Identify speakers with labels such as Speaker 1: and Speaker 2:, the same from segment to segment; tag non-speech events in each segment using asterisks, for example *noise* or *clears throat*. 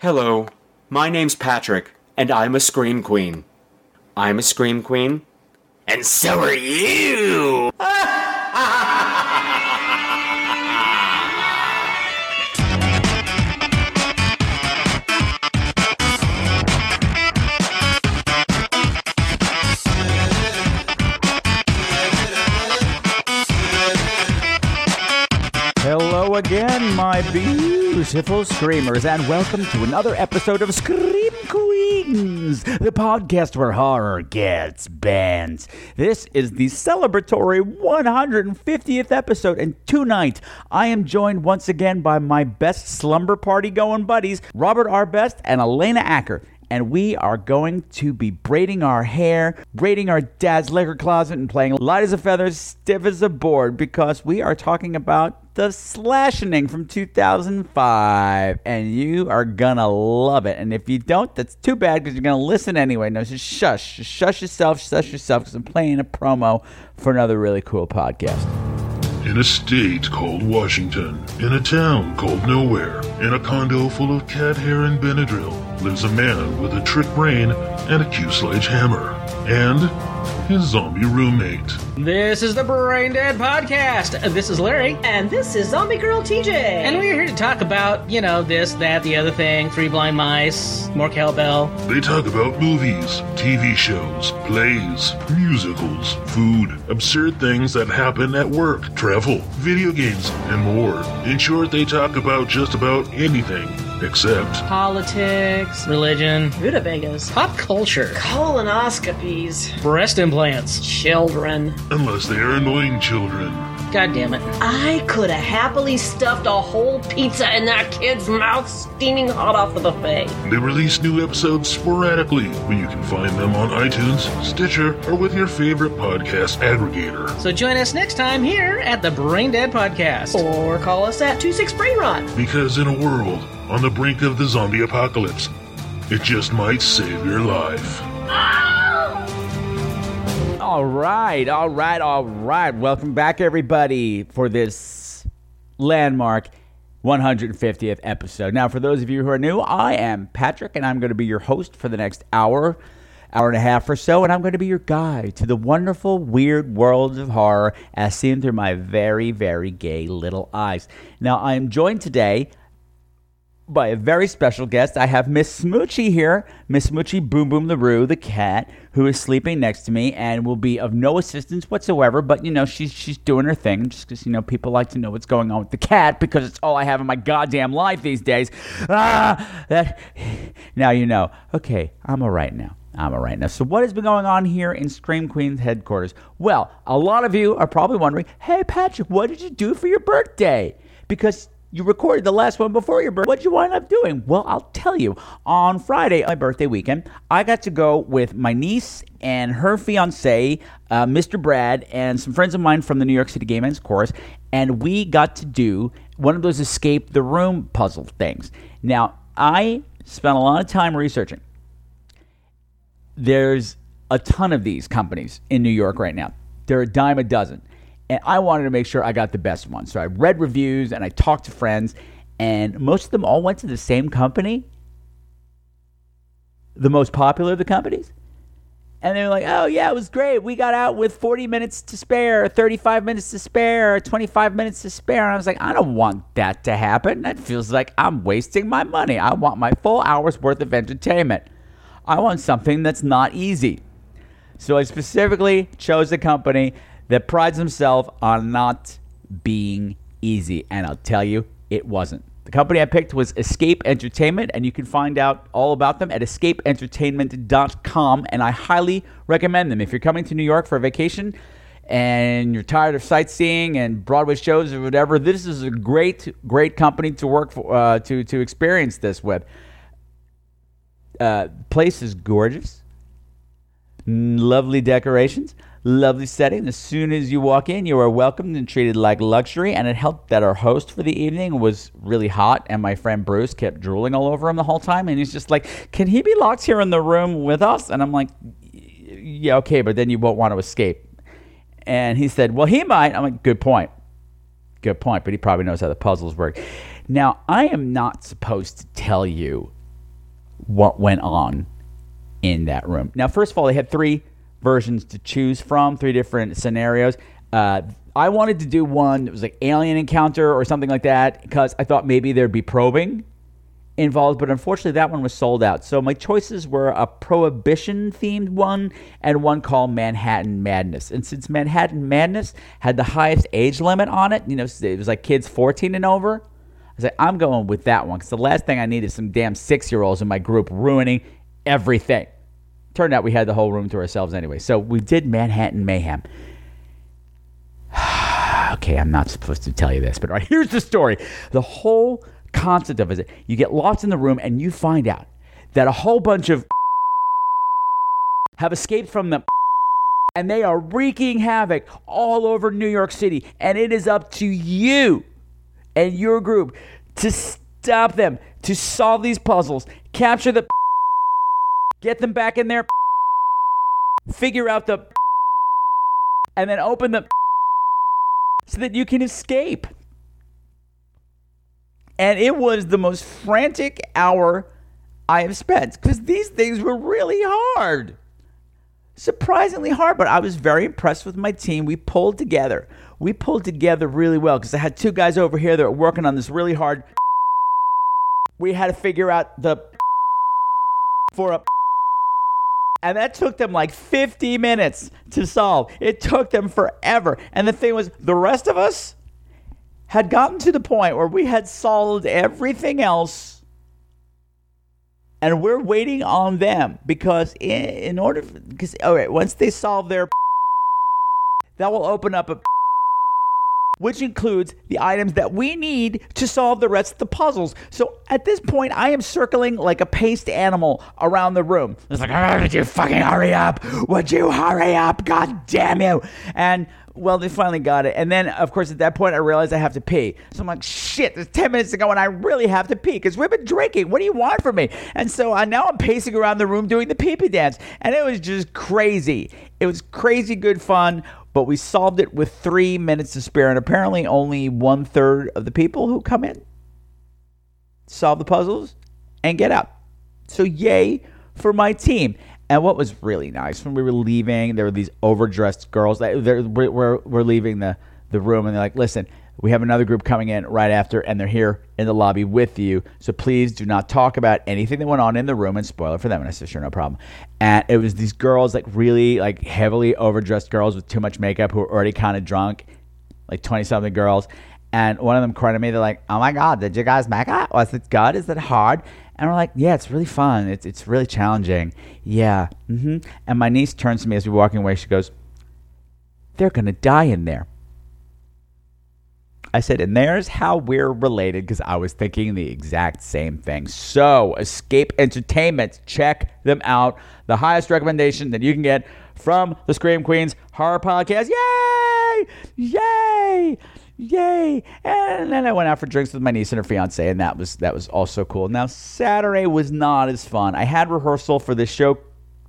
Speaker 1: Hello, my name's Patrick, and I'm a Scream Queen. I'm a Scream Queen, and so are you!
Speaker 2: Hello again, my beautiful screamers, and welcome to another episode of Scream Queens, the podcast where horror gets banned. This is the celebratory 150th episode, and tonight I am joined once again by my best slumber party going buddies, Robert R. Best and Alena Acker and we are going to be braiding our hair, braiding our dad's liquor closet, and playing light as a feather, stiff as a board because we are talking about the Slashening from 2005, and you are gonna love it. And if you don't, that's too bad because you're gonna listen anyway. No, just shush, just shush yourself, shush yourself, because I'm playing a promo for another really cool podcast.
Speaker 3: In a state called Washington, in a town called Nowhere, in a condo full of cat hair and Benadryl, lives a man with a trick brain and a Q sledgehammer, and his zombie roommate.
Speaker 4: This is the Brain Dead Podcast. This is Larry.
Speaker 5: And this is Zombie Girl TJ.
Speaker 4: And we're here to talk about, you know, this, that, the other thing, Three Blind Mice, more cowbell.
Speaker 3: They talk about movies, TV shows, plays, musicals, food, absurd things that happen at work, travel, video games, and more. In short, they talk about just about anything except
Speaker 4: Politics, religion,
Speaker 5: Rutabagas.
Speaker 4: pop culture,
Speaker 5: Colonoscopies.
Speaker 4: breast implants.
Speaker 5: Children.
Speaker 3: unless they are annoying children.
Speaker 4: God damn it.
Speaker 5: I could have happily stuffed a whole pizza in that kid's mouth steaming hot off the buffet.
Speaker 3: They release new episodes sporadically, but you can find them on iTunes, Stitcher, or with your favorite podcast aggregator.
Speaker 4: So join us next time here at the Brain Dead Podcast.
Speaker 5: Or call us at 26 Brain Rot.
Speaker 3: Because in a world on the brink of the zombie apocalypse, it just might save your life.
Speaker 2: All right, all right, all right. Welcome back, everybody, for this landmark 150th episode. Now, for those of you who are new, I am Patrick, and I'm going to be your host for the next hour, hour and a half or so, and I'm going to be your guide to the wonderful, weird world of horror as seen through my very, very gay little eyes. Now, I am joined today by a very special guest. I have Miss Smoochie here, Miss Smoochie Boom Boom LaRue, the cat, who is sleeping next to me and will be of no assistance whatsoever. But you know, she's she's doing her thing, just because you know people like to know what's going on with the cat because it's all I have in my goddamn life these days. Ah, that now you know. Okay, I'm all right now. I'm all right now. So, what has been going on here in Scream Queen's headquarters? Well, a lot of you are probably wondering, hey, Patrick, what did you do for your birthday? Because you recorded the last one before your birthday. What'd you wind up doing? Well, I'll tell you. On Friday, my birthday weekend, I got to go with my niece and her fiance, uh, Mr. Brad, and some friends of mine from the New York City Gay Men's Chorus, and we got to do one of those escape the room puzzle things. Now, I spent a lot of time researching there's a ton of these companies in New York right now. They're a dime a dozen. And I wanted to make sure I got the best one. So I read reviews and I talked to friends, and most of them all went to the same company, the most popular of the companies. And they were like, oh, yeah, it was great. We got out with 40 minutes to spare, 35 minutes to spare, 25 minutes to spare. And I was like, I don't want that to happen. That feels like I'm wasting my money. I want my full hour's worth of entertainment. I want something that's not easy. So I specifically chose a company that prides themselves on not being easy. And I'll tell you, it wasn't. The company I picked was Escape Entertainment, and you can find out all about them at escapeentertainment.com. And I highly recommend them. If you're coming to New York for a vacation and you're tired of sightseeing and Broadway shows or whatever, this is a great, great company to work for, uh, to, to experience this with. Uh, place is gorgeous. Lovely decorations, lovely setting. As soon as you walk in, you are welcomed and treated like luxury. And it helped that our host for the evening was really hot, and my friend Bruce kept drooling all over him the whole time. And he's just like, "Can he be locked here in the room with us?" And I'm like, "Yeah, okay, but then you won't want to escape." And he said, "Well, he might." I'm like, "Good point." Good point, but he probably knows how the puzzles work. Now, I am not supposed to tell you what went on in that room. Now, first of all, they had three versions to choose from, three different scenarios. Uh, I wanted to do one that was like alien encounter or something like that because I thought maybe there'd be probing involved, but unfortunately that one was sold out. So my choices were a prohibition themed one and one called Manhattan Madness. And since Manhattan Madness had the highest age limit on it, you know, it was like kids 14 and over. I was like, I'm going with that one because the last thing I need is some damn six year olds in my group ruining everything. Turned out we had the whole room to ourselves anyway. So we did Manhattan Mayhem. *sighs* okay, I'm not supposed to tell you this, but right, *laughs* here's the story. The whole concept of it. You get lost in the room and you find out that a whole bunch of *laughs* have escaped from the *laughs* and they are wreaking havoc all over New York City. And it is up to you and your group to stop them, to solve these puzzles, capture the get them back in there, *laughs* figure out the *laughs* and then open the *laughs* so that you can escape. And it was the most frantic hour I have spent because these things were really hard. Surprisingly hard, but I was very impressed with my team. We pulled together. We pulled together really well because I had two guys over here that were working on this really hard. We had to figure out the for a and that took them like 50 minutes to solve. It took them forever. And the thing was, the rest of us, had gotten to the point where we had solved everything else and we're waiting on them because in, in order because all right once they solve their that will open up a which includes the items that we need to solve the rest of the puzzles. So at this point, I am circling like a paced animal around the room. It's like, oh, would you fucking hurry up? Would you hurry up? God damn you! And well, they finally got it. And then, of course, at that point, I realized I have to pee. So I'm like, shit, there's 10 minutes to go and I really have to pee because we've been drinking. What do you want from me? And so I, now I'm pacing around the room doing the pee pee dance. And it was just crazy. It was crazy good fun, but we solved it with three minutes to spare. And apparently, only one third of the people who come in solve the puzzles and get out. So, yay for my team. And what was really nice when we were leaving, there were these overdressed girls that we're, we're leaving the, the room, and they're like, "Listen, we have another group coming in right after, and they're here in the lobby with you. So please do not talk about anything that went on in the room and spoil it for them." And I said, "Sure, no problem." And it was these girls, like really like heavily overdressed girls with too much makeup, who were already kind of drunk, like twenty something girls. And one of them cried at me. They're like, "Oh my god, did you guys make it? Was it good? Is it hard?" And we're like, yeah, it's really fun. It's, it's really challenging. Yeah. Mm-hmm. And my niece turns to me as we're walking away. She goes, they're going to die in there. I said, and there's how we're related because I was thinking the exact same thing. So, Escape Entertainment, check them out. The highest recommendation that you can get from the Scream Queens Horror Podcast. Yay! Yay! yay! And then I went out for drinks with my niece and her fiance, and that was that was also cool. Now Saturday was not as fun. I had rehearsal for the show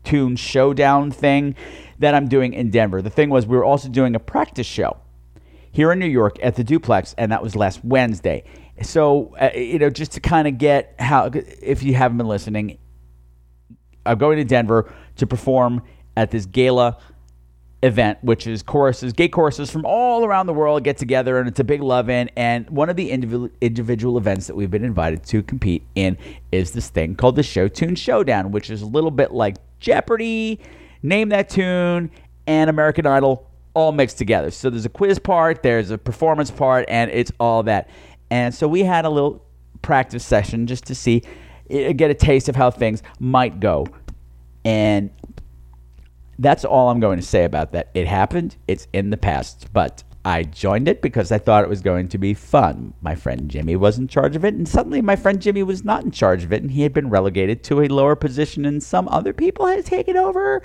Speaker 2: tune showdown thing that I'm doing in Denver. The thing was we were also doing a practice show here in New York at the Duplex, and that was last Wednesday. So uh, you know, just to kind of get how, if you haven't been listening, I'm going to Denver to perform at this gala event, which is choruses, gay choruses from all around the world get together, and it's a big love in. And one of the individual individual events that we've been invited to compete in is this thing called the Show Tune Showdown, which is a little bit like Jeopardy, Name That Tune, and American Idol all mixed together. So there's a quiz part, there's a performance part, and it's all that. And so we had a little practice session just to see, eh, get a taste of how things might go. And that's all I'm going to say about that. It happened, it's in the past, but I joined it because I thought it was going to be fun. My friend Jimmy was in charge of it, and suddenly my friend Jimmy was not in charge of it, and he had been relegated to a lower position, and some other people had taken over.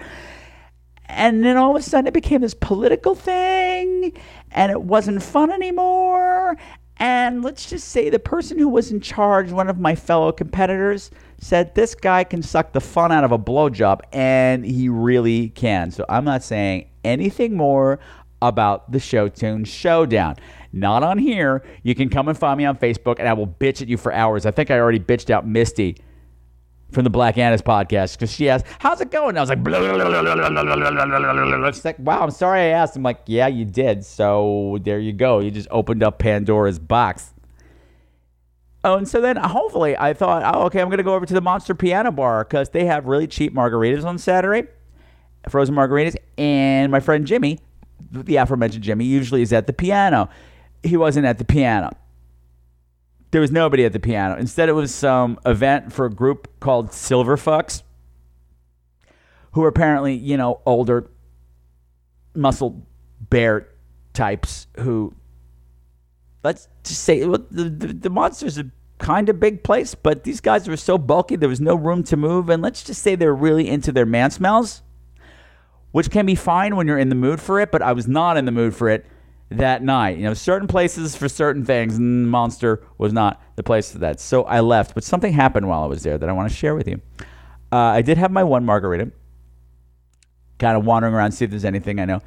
Speaker 2: And then all of a sudden it became this political thing, and it wasn't fun anymore. And let's just say the person who was in charge, one of my fellow competitors, said this guy can suck the fun out of a blowjob, and he really can. So I'm not saying anything more about the Show Tune Showdown. Not on here. You can come and find me on Facebook, and I will bitch at you for hours. I think I already bitched out Misty from the Black Annis podcast because she asked, "How's it going?" And I was like, blah, blah, blah, "She's like, wow, I'm sorry I asked." I'm like, "Yeah, you did. So there you go. You just opened up Pandora's box." Oh, and so then uh, hopefully I thought, "Oh, okay, I'm gonna go over to the Monster Piano Bar because they have really cheap margaritas on Saturday, frozen margaritas." And my friend Jimmy, the aforementioned Jimmy, usually is at the piano. He wasn't at the piano. There was nobody at the piano. Instead, it was some event for a group called Silver Fucks, who are apparently, you know, older, muscle bear types who let's just say the, the, the monster's a kind of big place, but these guys were so bulky there was no room to move, and let's just say they're really into their man smells, which can be fine when you're in the mood for it. But I was not in the mood for it that night. You know, certain places for certain things, Monster was not the place for that. So I left, but something happened while I was there that I want to share with you. Uh, I did have my one margarita, kind of wandering around, see if there's anything I know,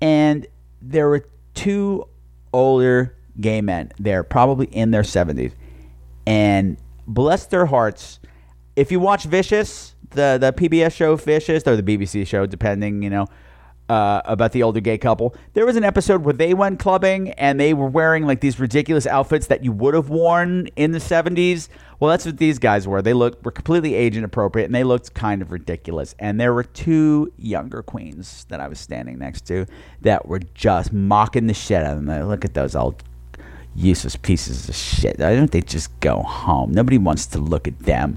Speaker 2: and there were two older gay men. They're probably in their 70s. And bless their hearts, if you watch Vicious, the, the PBS show Vicious, or the BBC show, depending, you know, uh, about the older gay couple, there was an episode where they went clubbing and they were wearing like these ridiculous outfits that you would have worn in the 70s. Well, that's what these guys were. They looked were completely age inappropriate and they looked kind of ridiculous. And there were two younger queens that I was standing next to that were just mocking the shit out of them. Look at those old useless pieces of shit. Why don't they just go home? Nobody wants to look at them.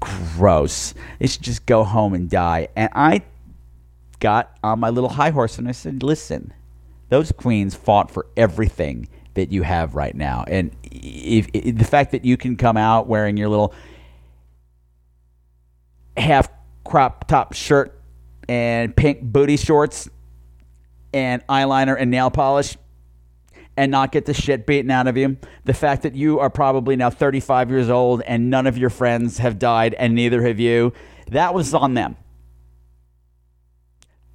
Speaker 2: Gross. They should just go home and die. And I got on my little high horse and I said, listen, those queens fought for everything that you have right now. And if, if the fact that you can come out wearing your little half crop top shirt and pink booty shorts and eyeliner and nail polish and not get the shit beaten out of you. The fact that you are probably now 35 years old and none of your friends have died and neither have you, that was on them.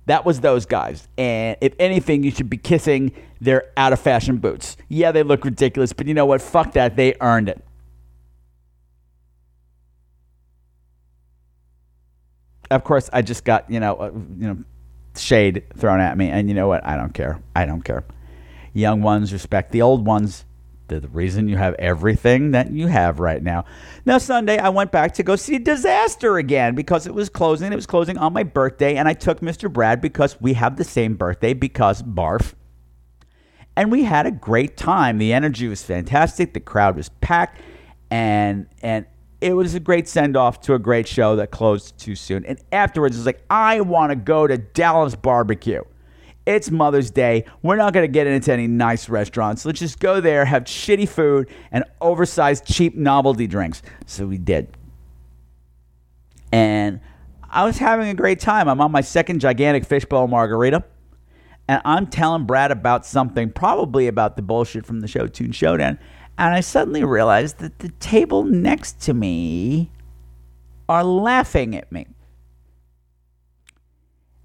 Speaker 2: That was those guys. And if anything, you should be kissing their out of fashion boots. Yeah, they look ridiculous, but you know what? Fuck that. They earned it. Of course, I just got, you know, uh, you know, shade thrown at me and you know what? I don't care. I don't care. Young ones respect the old ones. The reason you have everything that you have right now. Now, Sunday, I went back to go see Disaster again because it was closing. It was closing on my birthday, and I took Mr. Brad because we have the same birthday because barf. And we had a great time. The energy was fantastic. The crowd was packed, and and it was a great send off to a great show that closed too soon. And afterwards, it was like, I want to go to Dallas Barbecue. It's Mother's Day. We're not going to get into any nice restaurants. Let's just go there, have shitty food, and oversized, cheap novelty drinks. So we did. And I was having a great time. I'm on my second gigantic fishbowl margarita. And I'm telling Brad about something, probably about the bullshit from the Show Tune Showdown. And I suddenly realized that the table next to me are laughing at me.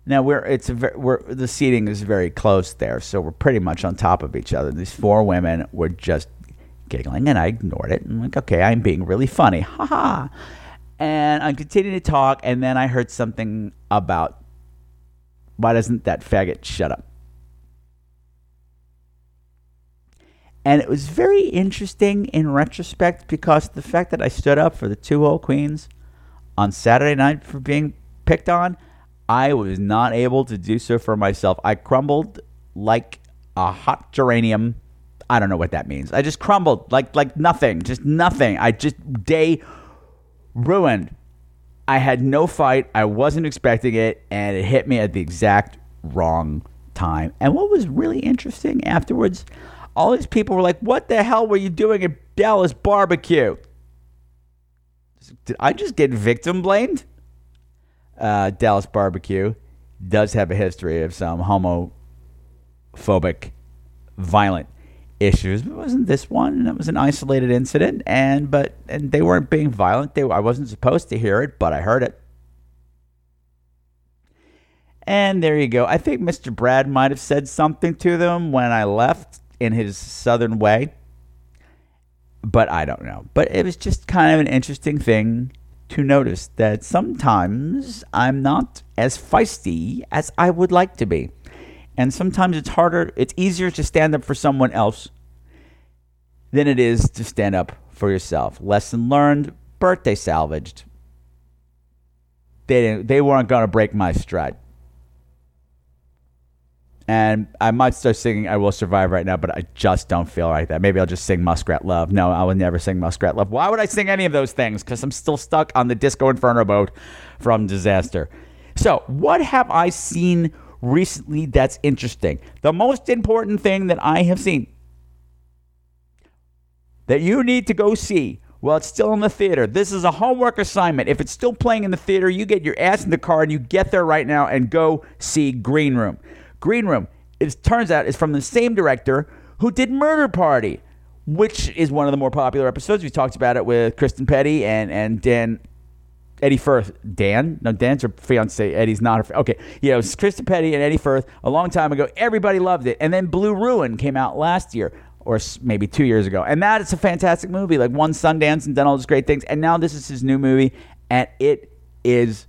Speaker 2: Now we're it's a, we're the seating is very close there, so we're pretty much on top of each other. These four women were just giggling, and I ignored it. I'm like, okay, I'm being really funny, *laughs* ha ha. And I continued to talk, and then I heard something about why doesn't that faggot shut up? And it was very interesting in retrospect because the fact that I stood up for the two old queens on Saturday night for being picked on, I was not able to do so for myself. I crumbled like a hot geranium. I don't know what that means. I just crumbled like like nothing, just nothing. I just day ruined. I had no fight. I wasn't expecting it, and it hit me at the exact wrong time. And what was really interesting afterwards, all these people were like, "What the hell were you doing at Dallas barbecue?" Did I just get victim blamed? Uh, Dallas Barbecue does have a history of some homophobic, violent issues. But wasn't this one. It was an isolated incident, and but and they weren't being violent. They I wasn't supposed to hear it, but I heard it. And there you go. I think Mr. Brad might have said something to them when I left in his southern way. But I don't know. But it was just kind of an interesting thing to notice that sometimes I'm not as feisty as I would like to be. And sometimes it's harder, it's easier to stand up for someone else than it is to stand up for yourself. Lesson learned, birthday salvaged. They, didn't, they weren't going to break my stride. And I might start singing I Will Survive right now, but I just don't feel like that. Maybe I'll just sing Muskrat Love. No, I will never sing Muskrat Love. Why would I sing any of those things? Because I'm still stuck on the Disco Inferno boat from Disaster. So, what have I seen recently that's interesting? The most important thing that I have seen that you need to go see well, it's still in the theater. This is a homework assignment. If it's still playing in the theater, you get your ass in the car and you get there right now and go see Green Room. Green Room, it turns out, is from the same director who did Murder Party, which is one of the more popular episodes. We talked about it with Kristen Petty and, and Dan Eddie Firth. Dan? No, Dan's her fiance. Eddie's not her. Okay. Yeah, it was Kristen Petty and Eddie Firth a long time ago. Everybody loved it. And then Blue Ruin came out last year or maybe two years ago. And that is a fantastic movie. Like won Sundance and done all those great things. And now this is his new movie, and it is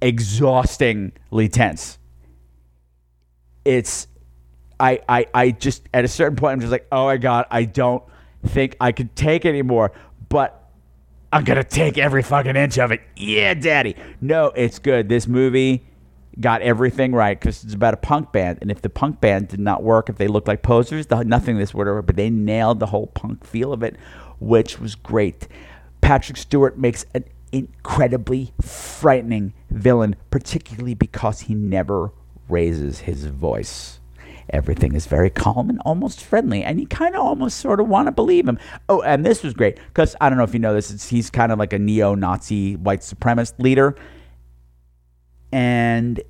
Speaker 2: exhaustingly tense. It's I I I just at a certain point I'm just like, oh my god, I don't think I could take anymore. But I'm gonna take every fucking inch of it. Yeah, daddy. No, it's good. This movie got everything right because it's about a punk band. And if the punk band did not work, if they looked like posers, the, nothing this would have. But they nailed the whole punk feel of it, which was great. Patrick Stewart makes an incredibly frightening villain, particularly because he never raises his voice. Everything is very calm and almost friendly, and you kind of almost sort of want to believe him. Oh, and this was great because I don't know if you know this, he's kind of like a neo Nazi white supremacist leader and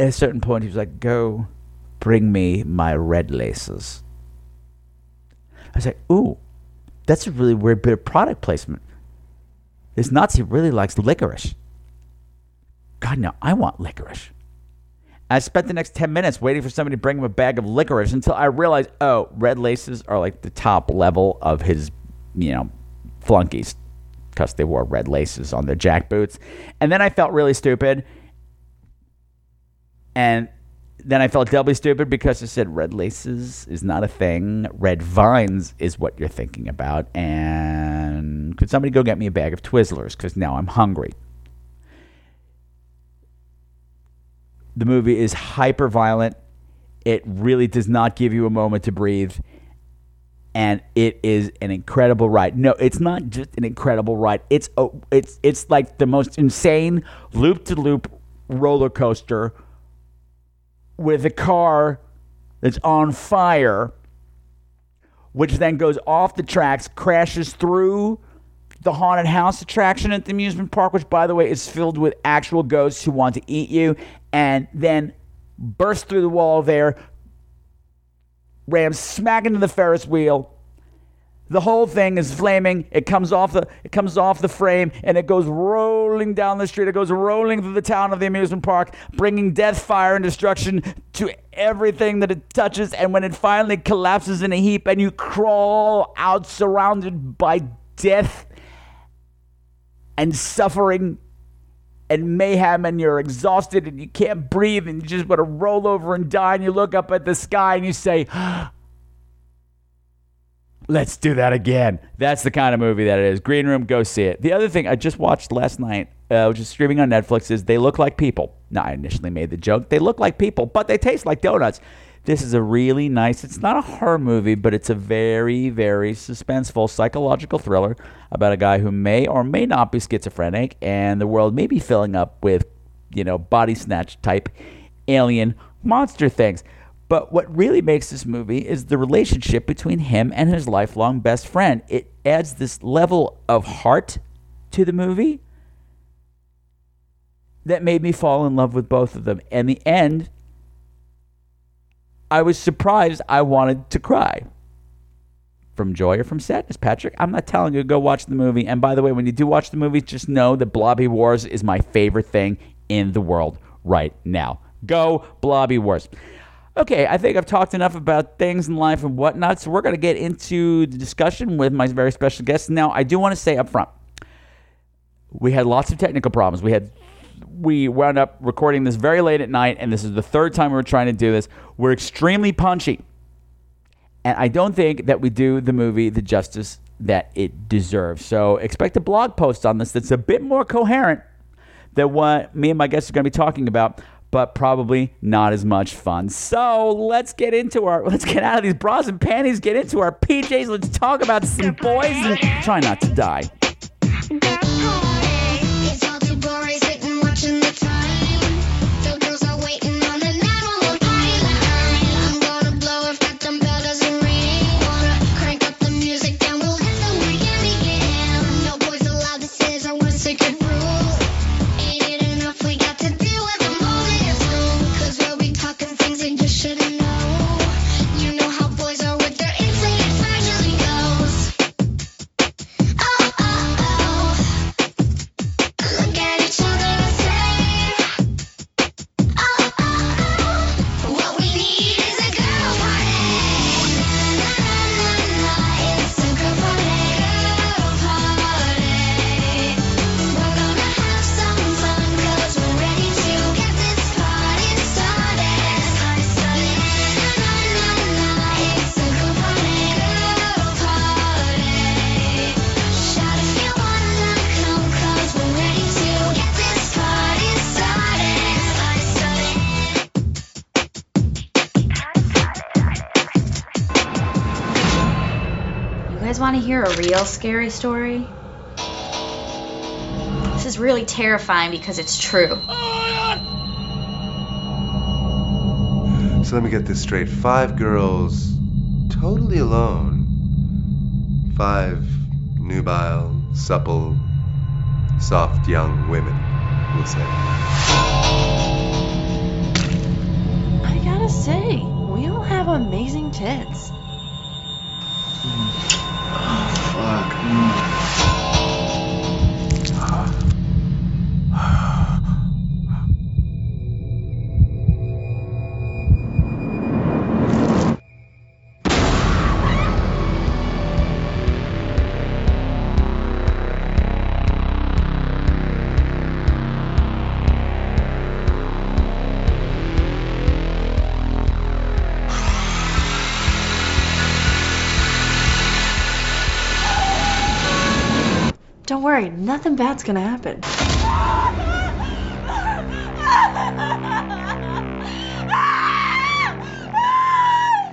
Speaker 2: at a certain point, he was like, Go bring me my red laces. I was like, Ooh, that's a really weird bit of product placement. This Nazi really likes licorice. God, no, I want licorice. I spent the next 10 minutes waiting for somebody to bring him a bag of licorice until I realized, oh, red laces are like the top level of his, you know, flunkies because they wore red laces on their jack boots. And then I felt really stupid. And then I felt doubly stupid because I said red laces is not a thing. Red vines is what you're thinking about. And could somebody go get me a bag of Twizzlers? Because now I'm hungry. The movie is hyper violent. It really does not give you a moment to breathe and it is an incredible ride. No, it's not just an incredible ride. It's a, it's it's like the most insane loop to loop roller coaster with a car that's on fire, which then goes off the tracks, crashes through the haunted house attraction at the amusement park, which by the way is filled with actual ghosts who want to eat you, and then bursts through the wall there, rams smack into the Ferris wheel. The whole thing is flaming. It comes off the it comes off the frame and it goes rolling down the street. It goes rolling through the town of the amusement park, bringing death, fire, and destruction to everything that it touches. And when it finally collapses in a heap and you crawl out surrounded by death and suffering and mayhem and you're exhausted and you can't breathe and you just want to roll over and die and you look up at the sky and you say, Let's do that again. That's the kind of movie that it is. Green Room, go see it. The other thing I just watched last night, uh, which is streaming on Netflix, is They Look Like People. Now, I initially made the joke. They look like people, but they taste like donuts. This is a really nice, it's not a horror movie, but it's a very, very suspenseful psychological thriller about a guy who may or may not be schizophrenic, and the world may be filling up with, you know, body snatch type alien monster things. But what really makes this movie is the relationship between him and his lifelong best friend. It adds this level of heart to the movie that made me fall in love with both of them. And the end I was surprised I wanted to cry. From joy or from sadness, Patrick? I'm not telling you go watch the movie. And by the way, when you do watch the movie, just know that Blobby Wars is my favorite thing in the world right now. Go Blobby Wars. Okay, I think I've talked enough about things in life and whatnot, so we're going to get into the discussion with my very special guest. Now, I do want to say up front we had lots of technical problems. We had we wound up recording this very late at night, and this is the third time we were trying to do this. We're extremely punchy, and I don't think that we do the movie the justice that it deserves. So expect a blog post on this that's a bit more coherent than what me and my guests are going to be talking about. But probably not as much fun. So let's get into our let's get out of these bras and panties, get into our PJs. Let's talk about some boys and try not to die.
Speaker 6: Scary story? This is really terrifying because it's true.
Speaker 7: So let me get this straight. Five girls, totally alone. Five nubile, supple, soft young women, we'll say.
Speaker 8: I gotta say, we all have amazing tits. Mm. Don't worry, nothing bad's gonna happen.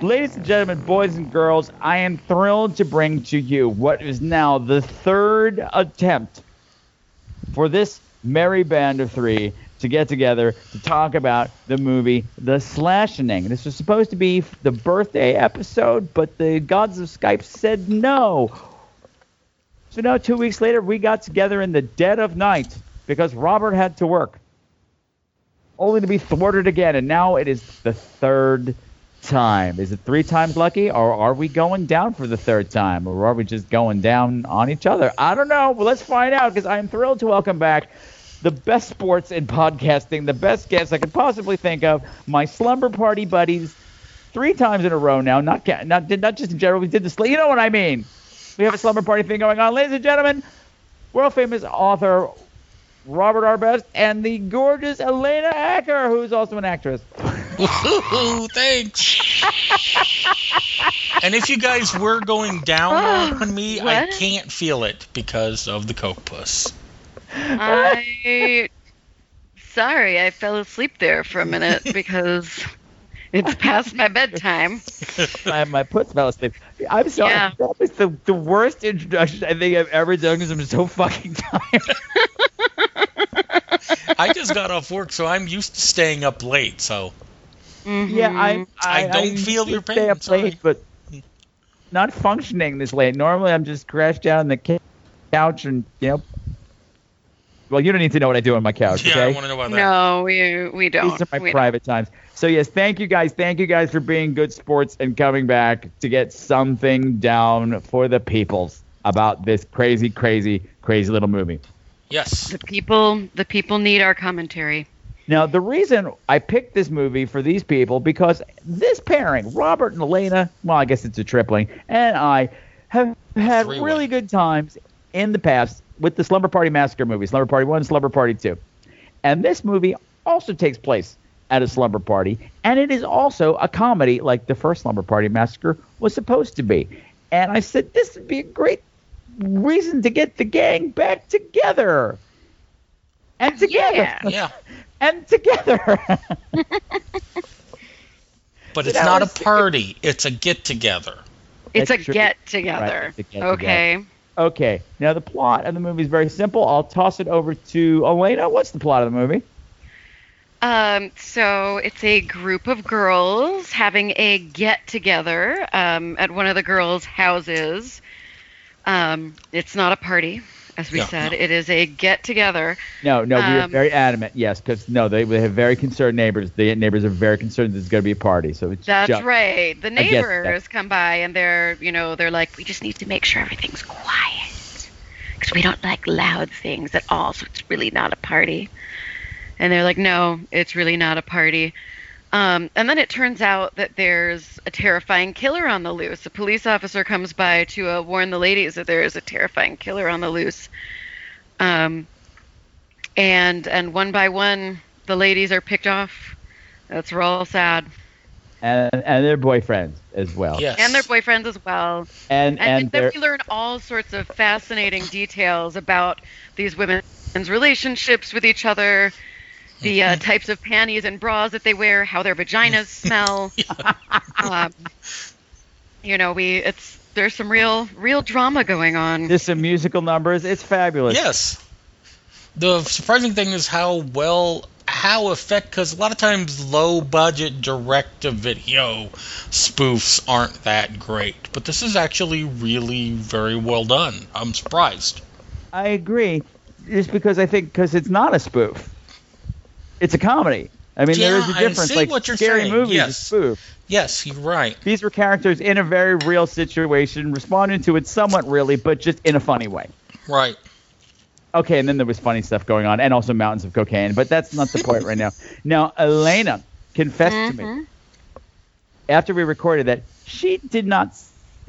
Speaker 2: Ladies and gentlemen, boys and girls, I am thrilled to bring to you what is now the third attempt for this merry band of three to get together to talk about the movie The Slashening. This was supposed to be the birthday episode, but the gods of Skype said no. So now, two weeks later, we got together in the dead of night because Robert had to work, only to be thwarted again. And now it is the third time. Is it three times lucky, or are we going down for the third time, or are we just going down on each other? I don't know. Well, let's find out because I am thrilled to welcome back the best sports in podcasting, the best guests I could possibly think of, my slumber party buddies, three times in a row now. Not not not just in general. We did the this. You know what I mean? We have a slumber party thing going on, ladies and gentlemen. World famous author Robert R. Best and the gorgeous Alena Acker, who's also an actress.
Speaker 9: Ooh, thanks. and if you guys were going down *laughs* on me, I can't feel it because of the coke puss.
Speaker 10: I sorry, I fell asleep there for a minute *laughs* because it's past my bedtime. *laughs*
Speaker 2: my, my puts fell asleep. I'm sorry.
Speaker 10: Yeah.
Speaker 2: That was the, the worst introduction I think I've ever done because I'm so fucking tired. *laughs*
Speaker 9: I just got off work, so I'm used to staying up late. So mm-hmm.
Speaker 2: Yeah, I, I,
Speaker 9: I don't feel your pain.
Speaker 2: stay
Speaker 9: pain,
Speaker 2: up late, but not functioning this late. Normally, I'm just crashed down on the couch and you know. Well, you don't need to know what I do on my couch.
Speaker 9: yeah,
Speaker 2: okay?
Speaker 9: I want to know about that.
Speaker 10: No, we we don't.
Speaker 2: These are my
Speaker 10: We don't.
Speaker 2: private times. So yes, thank you guys. Thank you guys for being good sports and coming back to get something down for the peoples about this crazy, crazy, crazy little movie.
Speaker 9: Yes.
Speaker 10: The people the people need our commentary.
Speaker 2: Now, the reason I picked this movie for these people because this pairing, Robert and Alena, well, I guess it's a tripling, and I have had
Speaker 9: Three-way.
Speaker 2: really good times in the past with the Slumber Party Massacre movie, Slumber Party 1, Slumber Party 2. And this movie also takes place at a slumber party, and it is also a comedy like the first Slumber Party Massacre was supposed to be. And I said, this would be a great reason to get the gang back together. And together.
Speaker 10: Yeah.
Speaker 9: Yeah. *laughs*
Speaker 2: And together. *laughs*
Speaker 9: But it's not
Speaker 2: was-
Speaker 9: a party. It's a get together.
Speaker 10: It's a
Speaker 2: true.
Speaker 10: get together.
Speaker 2: it's a get-together.
Speaker 10: okay.
Speaker 2: okay. Now, the plot of the movie is very simple. I'll toss it over to Alena. What's the plot of the movie?
Speaker 10: Um, so it's a group of girls having a get together um, at one of the girls' houses. Um, it's not a party, as we
Speaker 9: Yeah,
Speaker 10: said.
Speaker 9: no.
Speaker 10: It is a get together.
Speaker 2: No, no, we are
Speaker 10: Um,
Speaker 2: very adamant. Yes, because no, they, they have very concerned neighbors. The neighbors are very concerned there's going to be a party. So it's
Speaker 10: That's
Speaker 2: just,
Speaker 10: right. The
Speaker 2: I get that.
Speaker 10: neighbors come by and they're, you know, they're like, we just need to make sure everything's quiet because we don't like loud things at all. So it's really not a party. And they're like, no, it's really not a party. Um, and then it turns out that there's a terrifying killer on the loose. A police officer comes by to uh, warn the ladies that there is a terrifying killer on the loose. Um, and and one by one, the ladies are picked off. That's real sad.
Speaker 2: and and their boyfriends as well.
Speaker 9: Yes.
Speaker 10: and their boyfriends as well.
Speaker 2: And
Speaker 10: And,
Speaker 2: and
Speaker 10: then we learn all sorts of fascinating details about these women's relationships with each other, the uh, types of panties and bras that they wear, how their vaginas *laughs* smell. um, you know, we it's there's some real real drama going on.
Speaker 2: there's some musical numbers. It's fabulous.
Speaker 9: Yes. The surprising thing is how well, how effect, because a lot of times low budget direct to video spoofs aren't that great. But this is actually really very well done. I'm surprised.
Speaker 2: I agree. Just because I think because it's not a spoof, it's a comedy. I mean, there is a
Speaker 9: Yeah, I
Speaker 2: difference.
Speaker 9: see
Speaker 2: like
Speaker 9: what you're
Speaker 2: scary
Speaker 9: saying,
Speaker 2: movies is
Speaker 9: yes.
Speaker 2: spoof.
Speaker 9: Yes, you're right.
Speaker 2: These were characters in a very real situation, responding to it somewhat really, but just in a funny way.
Speaker 9: Right.
Speaker 2: Okay, and then there was funny stuff going on, and also mountains of cocaine, but that's not the point right now. Now, Alena confessed to me mm-hmm. after we recorded that she did not